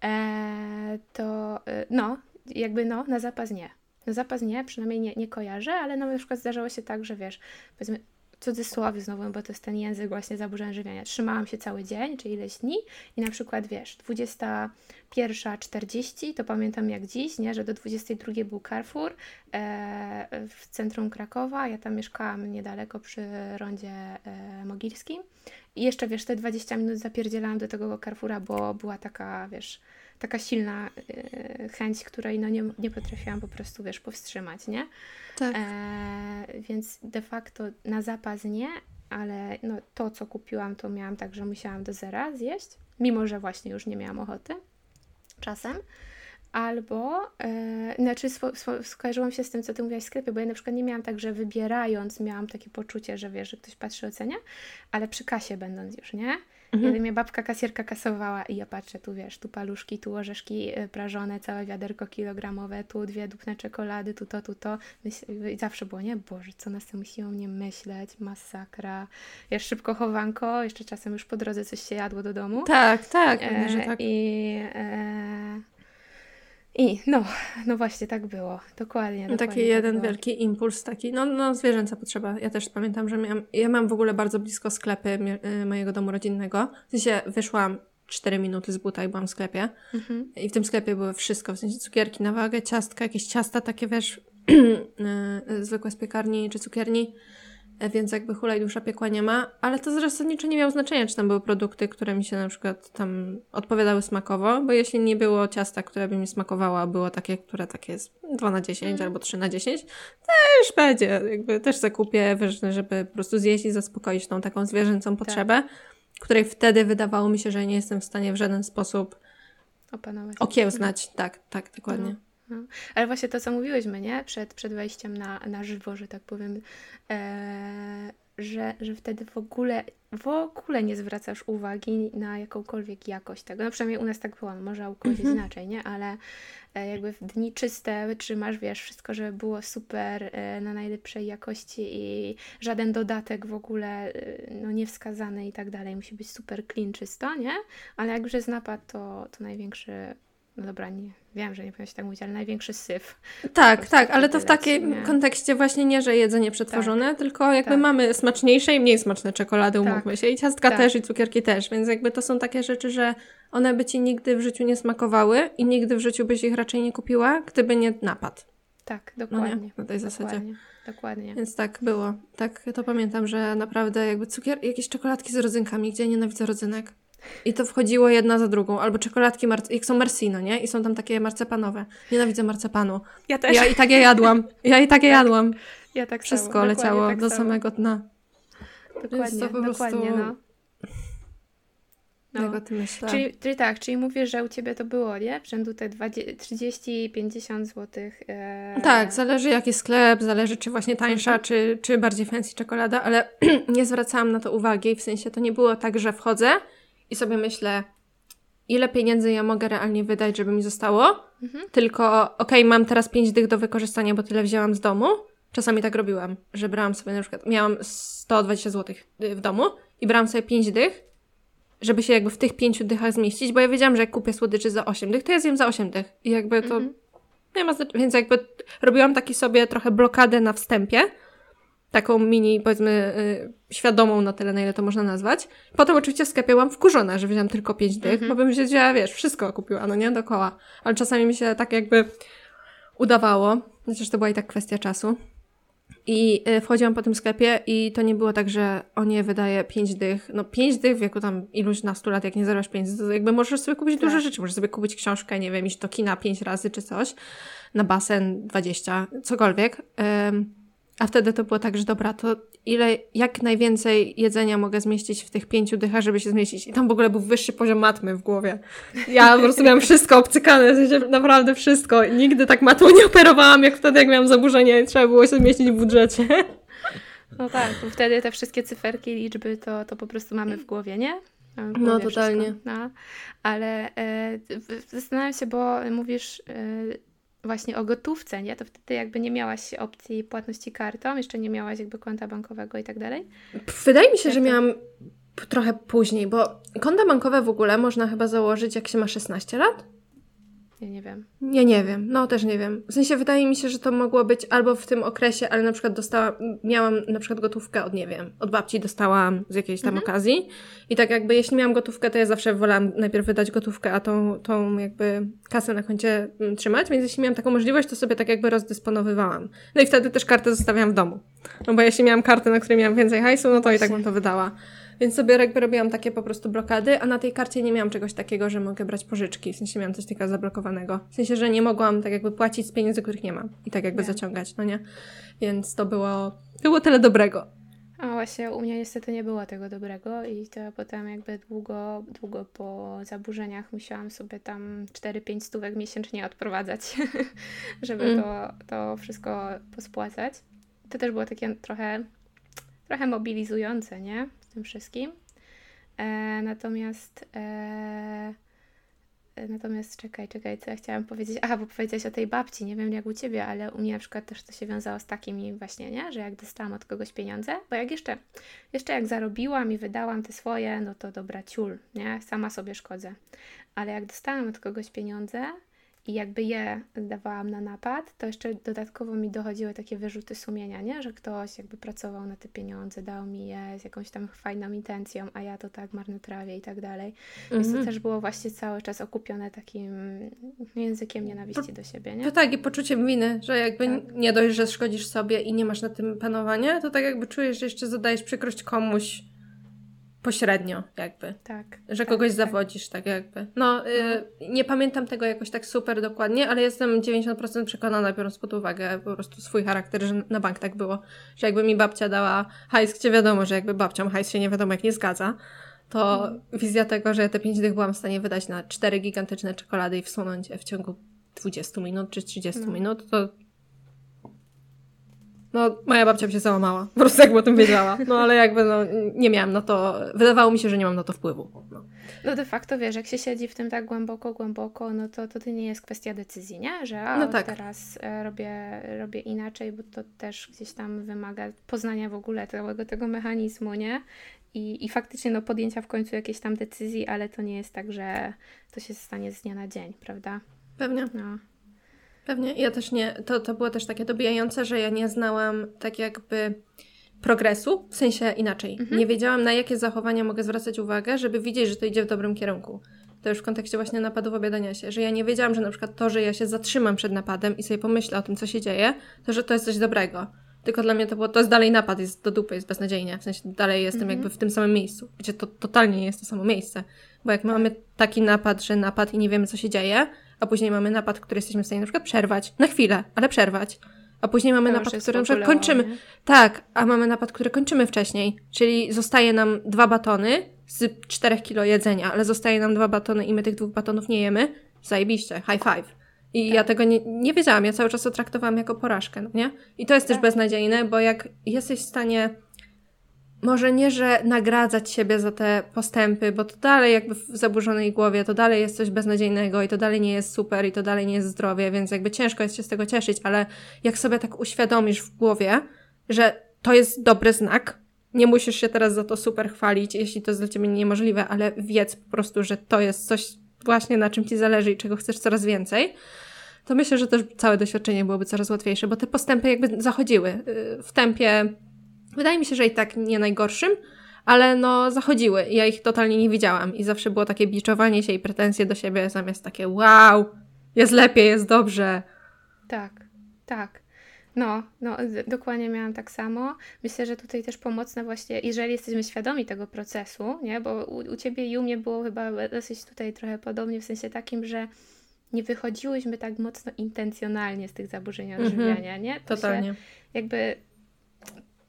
E, to e, no, jakby no, na zapas nie. Na zapas nie, przynajmniej nie, nie kojarzę, ale no na przykład zdarzało się tak, że wiesz, powiedzmy, cudzysłowie znowu, bo to jest ten język właśnie zaburzeń żywienia. Trzymałam się cały dzień, czy ileś dni i na przykład, wiesz, 21.40, to pamiętam jak dziś, nie, że do 22 był Carrefour e, w centrum Krakowa, ja tam mieszkałam niedaleko przy rondzie e, Mogilskim i jeszcze, wiesz, te 20 minut zapierdzielałam do tego Carrefoura, bo była taka, wiesz, taka silna y, chęć, której no nie, nie potrafiłam po prostu, wiesz, powstrzymać, nie? Tak. E, więc de facto na zapas nie, ale no, to, co kupiłam, to miałam tak, że musiałam do zera zjeść, mimo że właśnie już nie miałam ochoty czasem. Albo, e, znaczy swo, swo, skojarzyłam się z tym, co ty mówiłaś w sklepie, bo ja na przykład nie miałam tak, że wybierając miałam takie poczucie, że wiesz, że ktoś patrzy, ocenia, ale przy kasie będąc już, nie? Mhm. Kiedy mnie babka kasierka kasowała i ja patrzę, tu wiesz, tu paluszki, tu orzeszki y, prażone, całe wiaderko kilogramowe, tu dwie dupne czekolady, tu to, tu to. I zawsze było, nie? Boże, co nas musi o mnie myśleć, masakra. Ja szybko chowanko, jeszcze czasem już po drodze coś się jadło do domu. Tak, tak, e, że tak. I... E, i no, no właśnie tak było, dokładnie. No taki tak jeden wielki impuls, taki, no, no zwierzęca potrzeba. Ja też pamiętam, że miałam, ja mam w ogóle bardzo blisko sklepy y, mojego domu rodzinnego. W sensie wyszłam 4 minuty z buta i byłam w sklepie. Mhm. I w tym sklepie były wszystko, w sensie cukierki na wagę, ciastka, jakieś ciasta takie, wiesz, y, zwykłe z piekarni czy cukierni. E, więc jakby hulaj dusza piekła nie ma, ale to zasadniczo nie miało znaczenia, czy tam były produkty, które mi się na przykład tam odpowiadały smakowo, bo jeśli nie było ciasta, które by mi smakowało, a było takie, które takie jest 2 na 10 mm. albo 3 na 10, też będzie, jakby też zakupię, wiesz, żeby po prostu zjeść i zaspokoić tą taką zwierzęcą potrzebę, tak. której wtedy wydawało mi się, że nie jestem w stanie w żaden sposób opanować. Okiełznać, tak, tak, dokładnie. No. No. Ale właśnie to, co mówiłyśmy, nie? Przed, przed wejściem na, na żywo, że tak powiem, e, że, że wtedy w ogóle, w ogóle nie zwracasz uwagi na jakąkolwiek jakość tego. No przynajmniej u nas tak było, może u kogoś mm -hmm. inaczej, nie? Ale e, jakby w dni czyste trzymasz, wiesz, wszystko, żeby było super, e, na najlepszej jakości i żaden dodatek w ogóle e, no niewskazany i tak dalej. Musi być super clean, czysto, nie? Ale jak już jest napad, to, to największy no dobra, nie, wiem, że nie powinno się tak mówić, ale największy syf. Tak, tak, ale to w takim nie? kontekście właśnie nie, że jedzenie przetworzone, tak, tylko jakby tak. mamy smaczniejsze i mniej smaczne czekolady, tak. umówmy się, i ciastka tak. też, i cukierki też, więc jakby to są takie rzeczy, że one by Ci nigdy w życiu nie smakowały i nigdy w życiu byś ich raczej nie kupiła, gdyby nie napad. Tak, dokładnie. No nie, na tej zasadzie. Dokładnie. Dokładnie. Więc tak było. Tak, to pamiętam, że naprawdę jakby cukier, jakieś czekoladki z rodzynkami, gdzie ja nienawidzę rodzynek. I to wchodziło jedna za drugą. Albo czekoladki, jak są Mersino, nie? I są tam takie marcepanowe. Nienawidzę marcepanu. Ja też. Ja i tak je jadłam. Ja i tak je tak. jadłam. Ja tak Wszystko samo. leciało tak do samo. samego dna. Dokładnie, to dokładnie, no. No. Jak o tym myślę. Czyli, czyli tak, czyli mówisz, że u Ciebie to było, nie? W rzędu te 30-50 zł. E... Tak, zależy jaki sklep, zależy czy właśnie tańsza, mhm. czy, czy bardziej fancy czekolada, ale nie zwracałam na to uwagi, w sensie to nie było tak, że wchodzę i sobie myślę, ile pieniędzy ja mogę realnie wydać, żeby mi zostało, mhm. tylko okej, okay, mam teraz 5 dych do wykorzystania, bo tyle wzięłam z domu. Czasami tak robiłam, że brałam sobie na przykład, miałam 120 zł w domu i brałam sobie 5 dych, żeby się jakby w tych 5 dychach zmieścić, bo ja wiedziałam, że jak kupię słodyczy za 8 dych, to ja zjem za 8 dych. I jakby to mhm. nie ma znaczenia. Więc jakby robiłam taki sobie trochę blokadę na wstępie, taką mini, powiedzmy, y, świadomą na tyle, na ile to można nazwać. Potem oczywiście w sklepie byłam wkurzona, że wziąłam tylko pięć dych, -hmm. bo bym się wzięła, wiesz, wszystko kupiła, no nie, dookoła. Ale czasami mi się tak jakby udawało, chociaż to była i tak kwestia czasu. I y, wchodziłam po tym sklepie i to nie było tak, że o nie, wydaje pięć dych. No pięć dych w wieku tam iluś nastu lat, jak nie zarabiasz pieniędzy, to jakby możesz sobie kupić tak. duże rzeczy. Możesz sobie kupić książkę, nie wiem, iść do kina pięć razy czy coś, na basen dwadzieścia, cokolwiek. Um, a wtedy to było tak, że dobra, to ile, jak najwięcej jedzenia mogę zmieścić w tych pięciu dychach, żeby się zmieścić. I tam w ogóle był wyższy poziom matmy w głowie. Ja po prostu miałam wszystko obcykane, w sensie naprawdę wszystko. Nigdy tak matmą nie operowałam, jak wtedy, jak miałam zaburzenie i trzeba było się zmieścić w budżecie. No tak, bo wtedy te wszystkie cyferki, liczby to, to po prostu mamy w głowie, nie? W głowie no totalnie. No. Ale e, zastanawiam się, bo mówisz... E, właśnie o gotówce, nie? To wtedy jakby nie miałaś opcji płatności kartą, jeszcze nie miałaś jakby konta bankowego i tak dalej? Wydaje mi się, że miałam trochę później, bo konta bankowe w ogóle można chyba założyć jak się ma 16 lat? Ja nie wiem. Ja nie wiem, no też nie wiem. W sensie wydaje mi się, że to mogło być albo w tym okresie, ale na przykład dostałam, miałam na przykład gotówkę od, nie wiem, od babci dostałam z jakiejś tam mhm. okazji i tak jakby jeśli miałam gotówkę, to ja zawsze wolałam najpierw wydać gotówkę, a tą, tą jakby kasę na koncie mm, trzymać, więc jeśli miałam taką możliwość, to sobie tak jakby rozdysponowywałam. No i wtedy też kartę zostawiałam w domu. No bo jeśli miałam kartę, na której miałam więcej hajsu, no to i tak bym to wydała. Więc sobie jakby robiłam takie po prostu blokady, a na tej karcie nie miałam czegoś takiego, że mogę brać pożyczki. W sensie miałam coś takiego zablokowanego. W sensie, że nie mogłam tak jakby płacić z pieniędzy, których nie mam. I tak jakby nie. zaciągać, no nie? Więc to było, było tyle dobrego. A właśnie u mnie niestety nie było tego dobrego i to potem jakby długo, długo po zaburzeniach musiałam sobie tam 4-5 stówek miesięcznie odprowadzać, żeby mm. to, to wszystko pospłacać. To też było takie trochę, trochę mobilizujące, nie? Tym wszystkim. E, natomiast e, natomiast czekaj, czekaj, co ja chciałam powiedzieć? Aha, bo powiedziałeś o tej babci, nie wiem jak u Ciebie, ale u mnie na przykład też to się wiązało z takimi właśnie, nie? Że jak dostałam od kogoś pieniądze, bo jak jeszcze, jeszcze jak zarobiłam i wydałam te swoje, no to dobra ciul, nie? Sama sobie szkodzę. Ale jak dostałam od kogoś pieniądze, i jakby je dawałam na napad, to jeszcze dodatkowo mi dochodziły takie wyrzuty sumienia, nie? że ktoś jakby pracował na te pieniądze, dał mi je z jakąś tam fajną intencją, a ja to tak marnotrawię i tak dalej. Więc to mhm. też było właśnie cały czas okupione takim językiem nienawiści do siebie, nie? To tak, i poczuciem winy, że jakby tak. nie dość, że szkodzisz sobie i nie masz na tym panowania, to tak jakby czujesz, że jeszcze zadajesz przykrość komuś, pośrednio jakby. Tak. Że tak, kogoś tak. zawodzisz tak jakby. No, y, nie pamiętam tego jakoś tak super dokładnie, ale jestem 90% przekonana, biorąc pod uwagę po prostu swój charakter, że na bank tak było. Że jakby mi babcia dała hajs, gdzie wiadomo, że jakby babciom hajs się nie wiadomo jak nie zgadza, to mhm. wizja tego, że te 5 dych byłam w stanie wydać na cztery gigantyczne czekolady i wsunąć w ciągu 20 minut czy 30 no. minut, to no, moja babcia by się załamała. Po prostu jakby o tym wiedziała. No, ale jakby no, nie miałam na to, wydawało mi się, że nie mam na to wpływu. No. no de facto, wiesz, jak się siedzi w tym tak głęboko, głęboko, no to, to to nie jest kwestia decyzji, nie? Że a, no tak. teraz e, robię, robię inaczej, bo to też gdzieś tam wymaga poznania w ogóle całego tego mechanizmu, nie? I, I faktycznie no, podjęcia w końcu jakiejś tam decyzji, ale to nie jest tak, że to się stanie z dnia na dzień, prawda? Pewnie. No. Pewnie. Ja też nie. To, to było też takie dobijające, że ja nie znałam tak jakby progresu, w sensie inaczej. Mhm. Nie wiedziałam, na jakie zachowania mogę zwracać uwagę, żeby widzieć, że to idzie w dobrym kierunku. To już w kontekście właśnie napadów obiadania się, że ja nie wiedziałam, że na przykład to, że ja się zatrzymam przed napadem i sobie pomyślę o tym, co się dzieje, to że to jest coś dobrego. Tylko dla mnie to było, to jest dalej napad, jest do dupy, jest beznadziejnie. W sensie dalej jestem mhm. jakby w tym samym miejscu, gdzie to totalnie nie jest to samo miejsce. Bo jak mamy taki napad, że napad i nie wiemy, co się dzieje, a później mamy napad, który jesteśmy w stanie na przykład przerwać, na chwilę, ale przerwać. A później mamy to napad, który na przykład kończymy. Nie? Tak, a mamy napad, który kończymy wcześniej. Czyli zostaje nam dwa batony z czterech kilo jedzenia, ale zostaje nam dwa batony i my tych dwóch batonów nie jemy. Zajebiście, high five. I tak. ja tego nie, nie wiedziałam, ja cały czas to traktowałam jako porażkę, no nie? I to jest tak. też beznadziejne, bo jak jesteś w stanie może nie, że nagradzać siebie za te postępy, bo to dalej jakby w zaburzonej głowie, to dalej jest coś beznadziejnego i to dalej nie jest super i to dalej nie jest zdrowie, więc jakby ciężko jest się z tego cieszyć, ale jak sobie tak uświadomisz w głowie, że to jest dobry znak, nie musisz się teraz za to super chwalić, jeśli to jest dla ciebie niemożliwe, ale wiedz po prostu, że to jest coś właśnie na czym ci zależy i czego chcesz coraz więcej, to myślę, że też całe doświadczenie byłoby coraz łatwiejsze, bo te postępy jakby zachodziły y, w tempie Wydaje mi się, że i tak nie najgorszym, ale no zachodziły ja ich totalnie nie widziałam i zawsze było takie biczowanie się i pretensje do siebie zamiast takie wow, jest lepiej, jest dobrze. Tak, tak. No, no, dokładnie miałam tak samo. Myślę, że tutaj też pomocne właśnie, jeżeli jesteśmy świadomi tego procesu, nie, bo u, u Ciebie i u mnie było chyba dosyć tutaj trochę podobnie, w sensie takim, że nie wychodziłyśmy tak mocno intencjonalnie z tych zaburzeń mhm. odżywiania, mm -hmm. nie? To Totalnie. jakby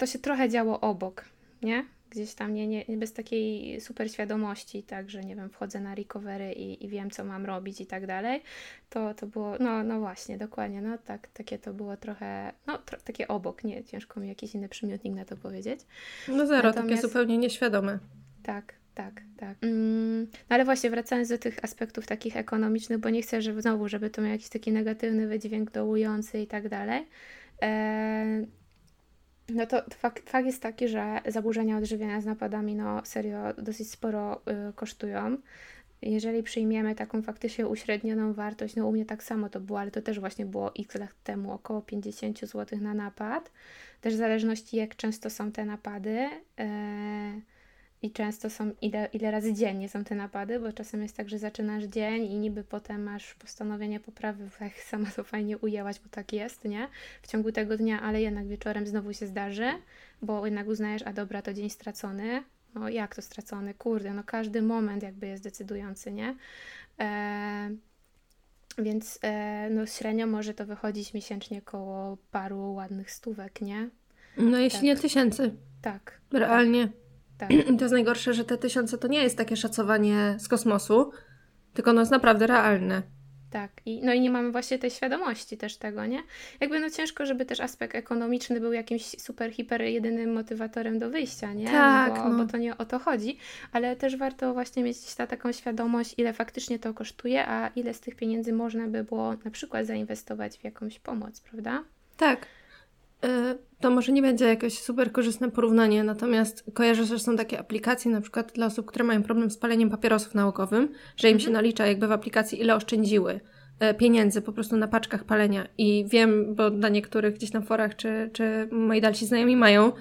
to się trochę działo obok, nie? Gdzieś tam nie, nie, bez takiej super świadomości, tak, że nie wiem, wchodzę na recovery i, i wiem, co mam robić i tak dalej. To, to było, no, no właśnie, dokładnie, no tak, takie to było trochę, no tro, takie obok, nie, ciężko mi jakiś inny przymiotnik na to powiedzieć. No zero, Natomiast, takie zupełnie nieświadome. Tak, tak, tak. Mm, no ale właśnie wracając do tych aspektów takich ekonomicznych, bo nie chcę, żeby znowu, żeby to miał jakiś taki negatywny wydźwięk dołujący i tak dalej. E, no to fakt, fakt, jest taki, że zaburzenia odżywiania z napadami, no serio, dosyć sporo y, kosztują. jeżeli przyjmiemy taką faktycznie uśrednioną wartość, no u mnie tak samo to było, ale to też właśnie było x lat temu, około 50 zł na napad. Też w zależności jak często są te napady yy, i często są, ile, ile razy dziennie są te napady, bo czasem jest tak, że zaczynasz dzień i niby potem masz postanowienie poprawy, jak sama to fajnie ujęłaś, bo tak jest, nie? W ciągu tego dnia, ale jednak wieczorem znowu się zdarzy, bo jednak uznajesz, a dobra, to dzień stracony, no jak to stracony? Kurde, no każdy moment jakby jest decydujący, nie? E, więc e, no średnio może to wychodzić miesięcznie koło paru ładnych stówek, nie? No jeśli tak. nie tysięcy. Tak. Realnie. Tak. To jest najgorsze, że te tysiące to nie jest takie szacowanie z kosmosu, tylko no jest naprawdę realne. Tak, I, no i nie mamy właśnie tej świadomości też tego, nie? Jakby no ciężko, żeby też aspekt ekonomiczny był jakimś super, hiper jedynym motywatorem do wyjścia, nie? Tak, bo, no. bo to nie o to chodzi, ale też warto właśnie mieć ta taką świadomość, ile faktycznie to kosztuje, a ile z tych pieniędzy można by było na przykład zainwestować w jakąś pomoc, prawda? Tak. E, to może nie będzie jakieś super korzystne porównanie, natomiast kojarzę, że są takie aplikacje na przykład dla osób, które mają problem z paleniem papierosów nałogowym, że im mhm. się nalicza jakby w aplikacji ile oszczędziły e, pieniędzy po prostu na paczkach palenia i wiem, bo dla niektórych gdzieś na forach czy, czy moi dalsi znajomi mają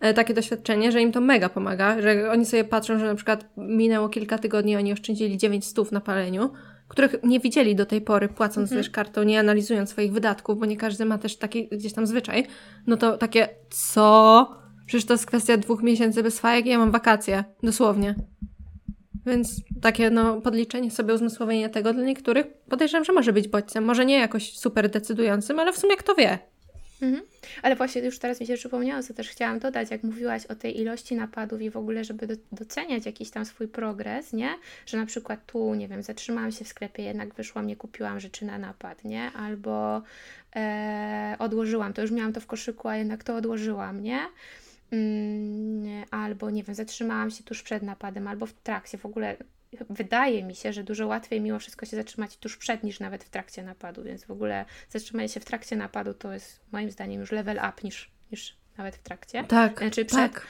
e, takie doświadczenie, że im to mega pomaga, że oni sobie patrzą, że na przykład minęło kilka tygodni, oni oszczędzili 9 stów na paleniu, których nie widzieli do tej pory, płacąc mhm. też kartą, nie analizując swoich wydatków, bo nie każdy ma też taki gdzieś tam zwyczaj, no to takie, co? Przecież to jest kwestia dwóch miesięcy bez fajek i ja mam wakacje, dosłownie. Więc takie no, podliczenie sobie, uzmysłowienie tego dla niektórych podejrzewam, że może być bodźcem. Może nie jakoś super decydującym, ale w sumie kto wie. Mhm. Ale właśnie już teraz mi się przypomniało, co też chciałam dodać, jak mówiłaś o tej ilości napadów i w ogóle, żeby do, doceniać jakiś tam swój progres, nie? Że na przykład tu, nie wiem, zatrzymałam się w sklepie, jednak wyszłam, nie kupiłam rzeczy na napad, nie? Albo e, odłożyłam, to już miałam to w koszyku, a jednak to odłożyłam, nie? Mm, albo nie wiem, zatrzymałam się tuż przed napadem, albo w trakcie. W ogóle wydaje mi się, że dużo łatwiej mimo wszystko się zatrzymać tuż przed niż nawet w trakcie napadu, więc w ogóle zatrzymanie się w trakcie napadu to jest moim zdaniem już level up niż, niż nawet w trakcie. Tak. Znaczy przed. Tak.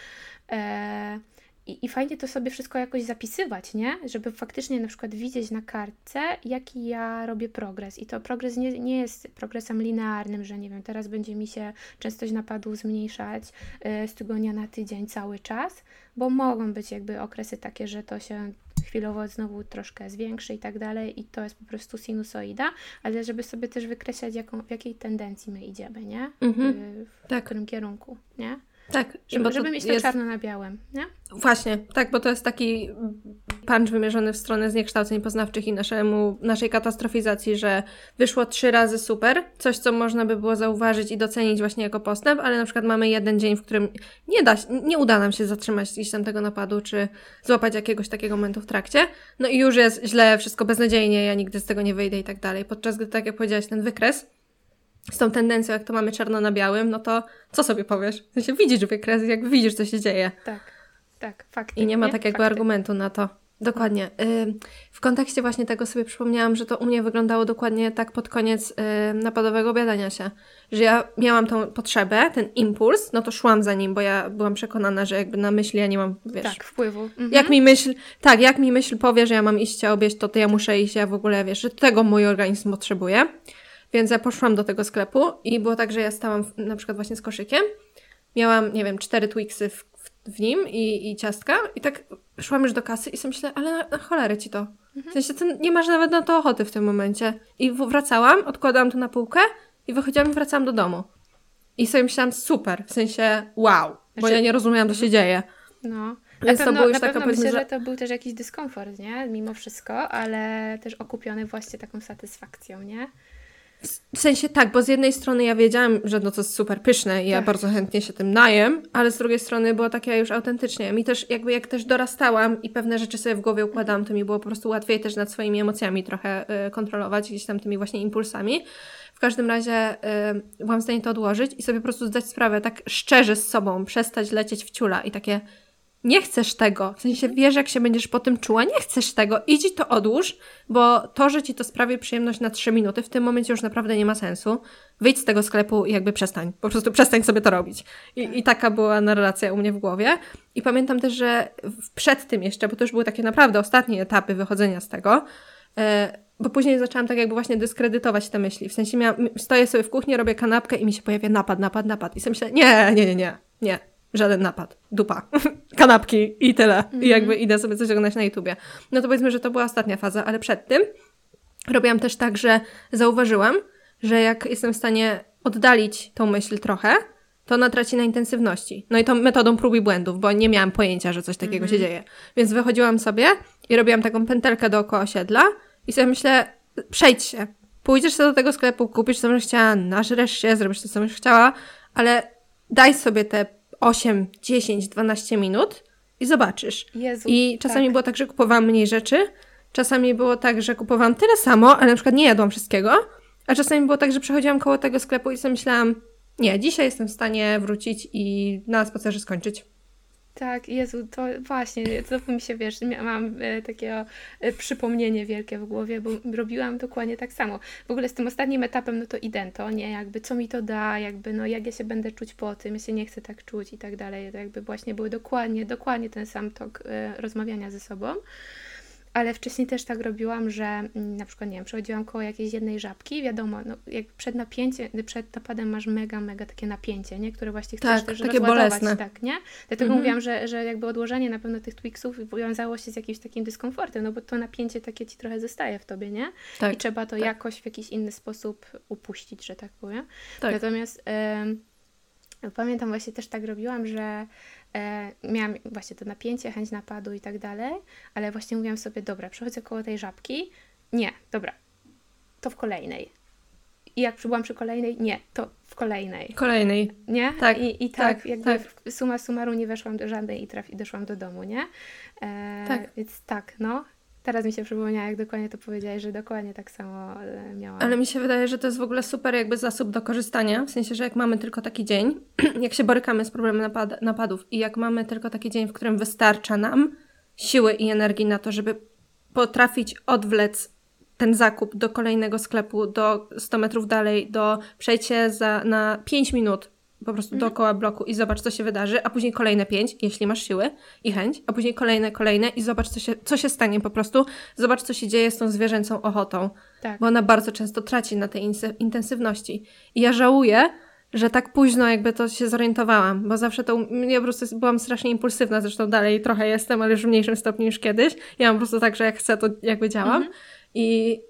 E, i, I fajnie to sobie wszystko jakoś zapisywać, nie? Żeby faktycznie na przykład widzieć na kartce, jaki ja robię progres. I to progres nie, nie jest progresem linearnym, że nie wiem, teraz będzie mi się częstość napadów zmniejszać y, z tygodnia na tydzień cały czas, bo mogą być jakby okresy takie, że to się chwilowo znowu troszkę zwiększy i tak dalej i to jest po prostu sinusoida, ale żeby sobie też wykreślać, jaką, w jakiej tendencji my idziemy, nie? Mhm. Y, w tak. którym kierunku, nie? Tak. Żeby, żeby mieć to jest... czarno na białym, nie? Właśnie, tak, bo to jest taki punch wymierzony w stronę zniekształceń poznawczych i naszemu, naszej katastrofizacji, że wyszło trzy razy super, coś, co można by było zauważyć i docenić właśnie jako postęp, ale na przykład mamy jeden dzień, w którym nie da, nie uda nam się zatrzymać gdzieś tam tego napadu, czy złapać jakiegoś takiego momentu w trakcie, no i już jest źle, wszystko beznadziejnie, ja nigdy z tego nie wyjdę i tak dalej. Podczas gdy, tak jak powiedziałaś, ten wykres, z tą tendencją, jak to mamy czarno na białym, no to co sobie powiesz? W sensie widzisz wykres, jak widzisz, co się dzieje. Tak, tak, fakty. I nie ma nie? tak jakby fakty. argumentu na to. Dokładnie. W kontekście właśnie tego sobie przypomniałam, że to u mnie wyglądało dokładnie tak pod koniec napadowego obiadania się, że ja miałam tą potrzebę, ten impuls, no to szłam za nim, bo ja byłam przekonana, że jakby na myśli ja nie mam, wiesz... Tak, wpływu. Mhm. Jak mi myśl, tak, jak mi myśl powie, że ja mam iść się obieść, to, to ja muszę iść, ja w ogóle, wiesz, że tego mój organizm potrzebuje. Więc ja poszłam do tego sklepu i było tak, że ja stałam w, na przykład właśnie z koszykiem. Miałam, nie wiem, cztery Twixy w, w, w, nim i, i ciastka i tak szłam już do kasy i sobie myślę, ale na, na cholerę ci to. W sensie, ty nie masz nawet na to ochoty w tym momencie. I wracałam, odkładałam to na półkę i wychodziłam i wracałam do domu. I sobie myślałam, super, w sensie wow, bo znaczy, ja nie rozumiałam, co się dzieje. No. Więc na pewno, to na taka myślę, że to był też jakiś dyskomfort, nie? Mimo wszystko, ale też okupiony właśnie taką satysfakcją, nie? W sensie tak, bo z jednej strony ja wiedziałam, że no to jest super pyszne i ja tak. bardzo chętnie się tym najem, ale z drugiej strony było takie już autentycznie. Mi też jakby jak też dorastałam i pewne rzeczy sobie w głowie układałam, to mi było po prostu łatwiej też nad swoimi emocjami trochę y, kontrolować, gdzieś tam tymi właśnie impulsami. W każdym razie y, byłam w stanie to odłożyć i sobie po prostu zdać sprawę tak szczerze z sobą, przestać lecieć w ciula i takie nie chcesz tego, w sensie wiesz, jak się będziesz po tym czuła, nie chcesz tego, idź to odłóż, bo to, że ci to sprawi przyjemność na 3 minuty, w tym momencie już naprawdę nie ma sensu. Wyjdź z tego sklepu i jakby przestań, po prostu przestań sobie to robić. I, tak. i taka była narracja u mnie w głowie. I pamiętam też, że przed tym jeszcze, bo to już były takie naprawdę ostatnie etapy wychodzenia z tego, e, bo później zaczęłam tak jakby właśnie dyskredytować te myśli. W sensie miałam, stoję sobie w kuchni, robię kanapkę i mi się pojawia napad, napad, napad. I sobie myślę, nie, nie, nie, nie, nie, żaden napad, dupa, kanapki i tyle. I mhm. jakby idę sobie coś oglądać na YouTubie. No to powiedzmy, że to była ostatnia faza, ale przed tym robiłam też tak, że zauważyłam, że jak jestem w stanie oddalić tą myśl trochę, to ona traci na intensywności. No i to metodą prób i błędów, bo nie miałam pojęcia, że coś takiego mm -hmm. się dzieje. Więc wychodziłam sobie i robiłam taką pętelkę dookoła osiedla i sobie myślę, przejdź się. Pójdziesz sobie do tego sklepu, kupisz co będziesz chciała, nażresz się, zrobisz to, co będziesz chciała, ale daj sobie te 8, 10, 12 minut i zobaczysz. Jezu, I czasami tak. było tak, że kupowałam mniej rzeczy, czasami było tak, że kupowałam tyle samo, ale na przykład nie jadłam wszystkiego, a czasami było tak, że przechodziłam koło tego sklepu i sobie myślałam, nie, dzisiaj jestem w stanie wrócić i na spacerze skończyć. Tak, Jezu, to właśnie, to mi się, wiesz, mam e, takie e, przypomnienie wielkie w głowie, bo robiłam dokładnie tak samo. W ogóle z tym ostatnim etapem, no to idento, nie, jakby co mi to da, jakby, no jak ja się będę czuć po tym, ja się nie chcę tak czuć i tak dalej, to jakby właśnie były dokładnie, dokładnie ten sam tok e, rozmawiania ze sobą. Ale wcześniej też tak robiłam, że mm, na przykład, nie wiem, przechodziłam koło jakiejś jednej żabki, wiadomo, no, jak przed napięciem, przed napadem masz mega, mega takie napięcie, nie? Które właśnie chcesz tak, też takie bolesne. tak, nie? Dlatego mhm. mówiłam, że, że jakby odłożenie na pewno tych Twixów wiązało się z jakimś takim dyskomfortem, no bo to napięcie takie ci trochę zostaje w tobie, nie? Tak, I trzeba to tak. jakoś w jakiś inny sposób upuścić, że tak powiem. Tak. Natomiast y, pamiętam właśnie też tak robiłam, że e, miałam właśnie to napięcie, chęć napadu i tak dalej, ale właśnie mówiłam sobie, dobra, przechodzę koło tej żabki, nie, dobra, to w kolejnej. I jak byłam przy kolejnej, nie, to w kolejnej. Kolejnej. Nie? Tak. I, i tak, tak jakby tak. suma summarum nie weszłam do żadnej i traf, i doszłam do domu, nie? E, tak. Więc tak, no. Teraz mi się przypomniało, jak dokładnie to powiedziałeś, że dokładnie tak samo e, miałam. Ale mi się wydaje, że to jest w ogóle super jakby zasób do korzystania, w sensie, że jak mamy tylko taki dzień, jak się borykamy z problemem napad napadów i jak mamy tylko taki dzień, w którym wystarcza nam siły i energii na to, żeby potrafić odwlec ten zakup do kolejnego sklepu, do 100 metrów dalej, do przejścia za, na 5 minut po prostu mhm. dookoła bloku i zobacz, co się wydarzy, a później kolejne pięć, jeśli masz siły i chęć, a później kolejne, kolejne i zobacz, co się, co się stanie po prostu. Zobacz, co się dzieje z tą zwierzęcą ochotą, tak. bo ona bardzo często traci na tej intensywności. I ja żałuję, że tak późno jakby to się zorientowałam, bo zawsze to, ja po prostu byłam strasznie impulsywna, zresztą dalej trochę jestem, ale już w mniejszym stopniu niż kiedyś. Ja mam po prostu tak, że jak chcę, to jakby działam. Mhm. I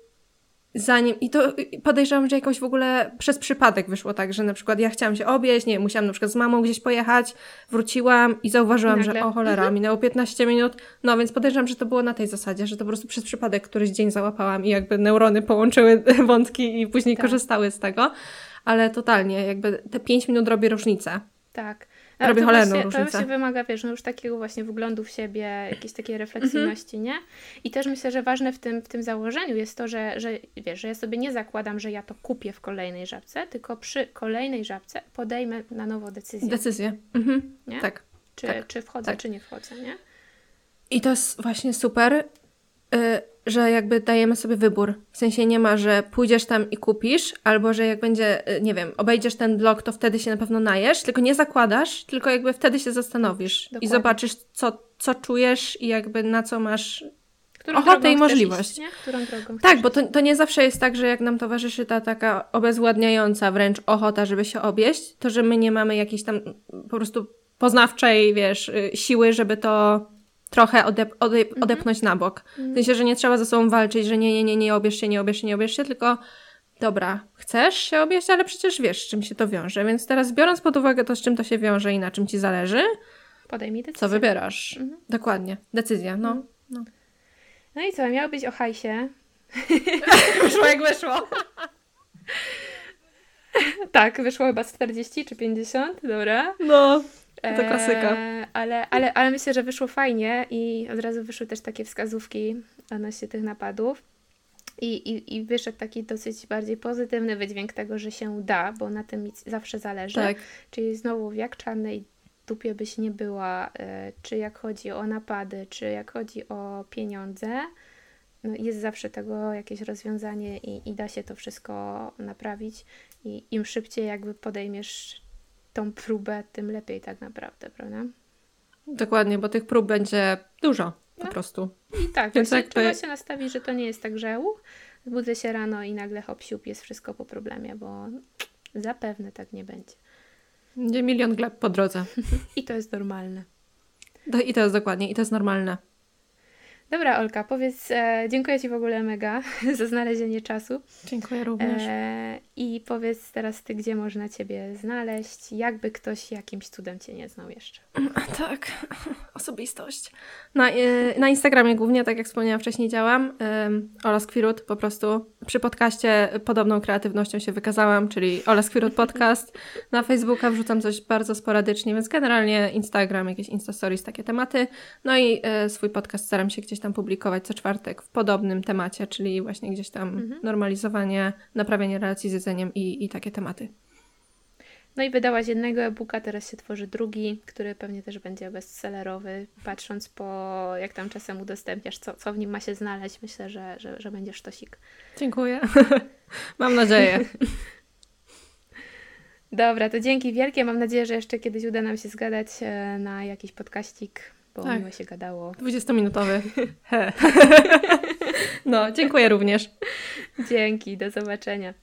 zanim, i to podejrzewam, że jakoś w ogóle przez przypadek wyszło tak, że na przykład ja chciałam się obieść, nie musiałam na przykład z mamą gdzieś pojechać, wróciłam i zauważyłam, Nagle. że o cholera, mhm. minęło 15 minut, no więc podejrzewam, że to było na tej zasadzie, że to po prostu przez przypadek któryś dzień załapałam i jakby neurony połączyły wątki i później tak. korzystały z tego, ale totalnie, jakby te 5 minut robi różnicę. Tak. Robi cholerną właśnie, różnicę. To się wymaga, wiesz, no już takiego właśnie wglądu w siebie, jakiejś takiej refleksyjności, mm -hmm. nie? I też myślę, że ważne w tym, w tym założeniu jest to, że, że wiesz, że ja sobie nie zakładam, że ja to kupię w kolejnej żabce, tylko przy kolejnej żabce podejmę na nowo decyzję. Decyzję. Mhm. Nie? Tak. Czy, tak. czy wchodzę, tak. czy nie wchodzę, nie? I to jest właśnie super, y, że jakby dajemy sobie wybór. W sensie nie ma, że pójdziesz tam i kupisz, albo że jak będzie, y, nie wiem, obejdziesz ten blog, to wtedy się na pewno najesz, tylko nie zakładasz, tylko jakby wtedy się zastanowisz Dokładnie. i zobaczysz, co, co czujesz i jakby na co masz Którą ochotę i możliwość. Iść, Którą drogą tak, bo to, to nie zawsze jest tak, że jak nam towarzyszy ta taka obezwładniająca wręcz ochota, żeby się obieść, to że my nie mamy jakiejś tam po prostu poznawczej, wiesz, y, siły, żeby to trochę odep odep mhm. odepchnąć na bok. W sensie, że nie trzeba ze sobą walczyć, że nie, nie, nie, nie obierz się, nie obierz się, nie obierz się, tylko dobra, chcesz się obieść, ale przecież wiesz, z czym się to wiąże. Więc teraz biorąc pod uwagę to, z czym to się wiąże i na czym ci zależy, podejmij decyzję. Co wybierasz? Mhm. Dokładnie. Decyzja, no. Mhm. no. No i co, miało być o hajsie. wyszło jak wyszło. tak, wyszło chyba z 40 czy 50, dobra. No. To klasyka. E, ale, ale, ale myślę, że wyszło fajnie i od razu wyszły też takie wskazówki odnośnie tych napadów. I, i, I wyszedł taki dosyć bardziej pozytywny wydźwięk tego, że się da, bo na tym zawsze zależy. Tak. Czyli znowu wiak czarnej dupie byś nie była, e, czy jak chodzi o napady, czy jak chodzi o pieniądze, no jest zawsze tego jakieś rozwiązanie i, i da się to wszystko naprawić. I im szybciej jakby podejmiesz tą próbę, tym lepiej tak naprawdę, prawda? Dokładnie, bo tych prób będzie dużo po no. prostu. I tak, Więc jakby... trzeba się nastawić, że to nie jest tak, że budzę się rano i nagle hop siup, jest wszystko po problemie, bo zapewne tak nie będzie. Będzie milion gleb po drodze. I to jest normalne. I to jest dokładnie, i to jest normalne. Dobra, Olka, powiedz, e, dziękuję Ci w ogóle mega za znalezienie czasu. Dziękuję również. E, I powiedz teraz Ty, gdzie można Ciebie znaleźć, jakby ktoś jakimś cudem Cię nie znał jeszcze. Tak, osobistość. Na, e, na Instagramie głównie, tak jak wspomniałam wcześniej, działam. Ola Skwirut po prostu. Przy podcaście podobną kreatywnością się wykazałam, czyli Ola Skwirut Podcast. Na Facebooka wrzucam coś bardzo sporadycznie, więc generalnie Instagram, jakieś Insta Stories, takie tematy. No i e, swój podcast staram się gdzieś gdzieś tam publikować co czwartek w podobnym temacie, czyli właśnie gdzieś tam mhm. normalizowanie, naprawienie relacji z jedzeniem i, i takie tematy. No i wydałaś jednego e-booka, teraz się tworzy drugi, który pewnie też będzie bestsellerowy. Patrząc po, jak tam czasem udostępniasz, co, co w nim ma się znaleźć, myślę, że, że, że będzie sztosik. Dziękuję. Mam nadzieję. Dobra, to dzięki wielkie. Mam nadzieję, że jeszcze kiedyś uda nam się zgadać e, na jakiś podkaścik bo tak. miło się gadało. 20-minutowy. no, dziękuję również. Dzięki, do zobaczenia.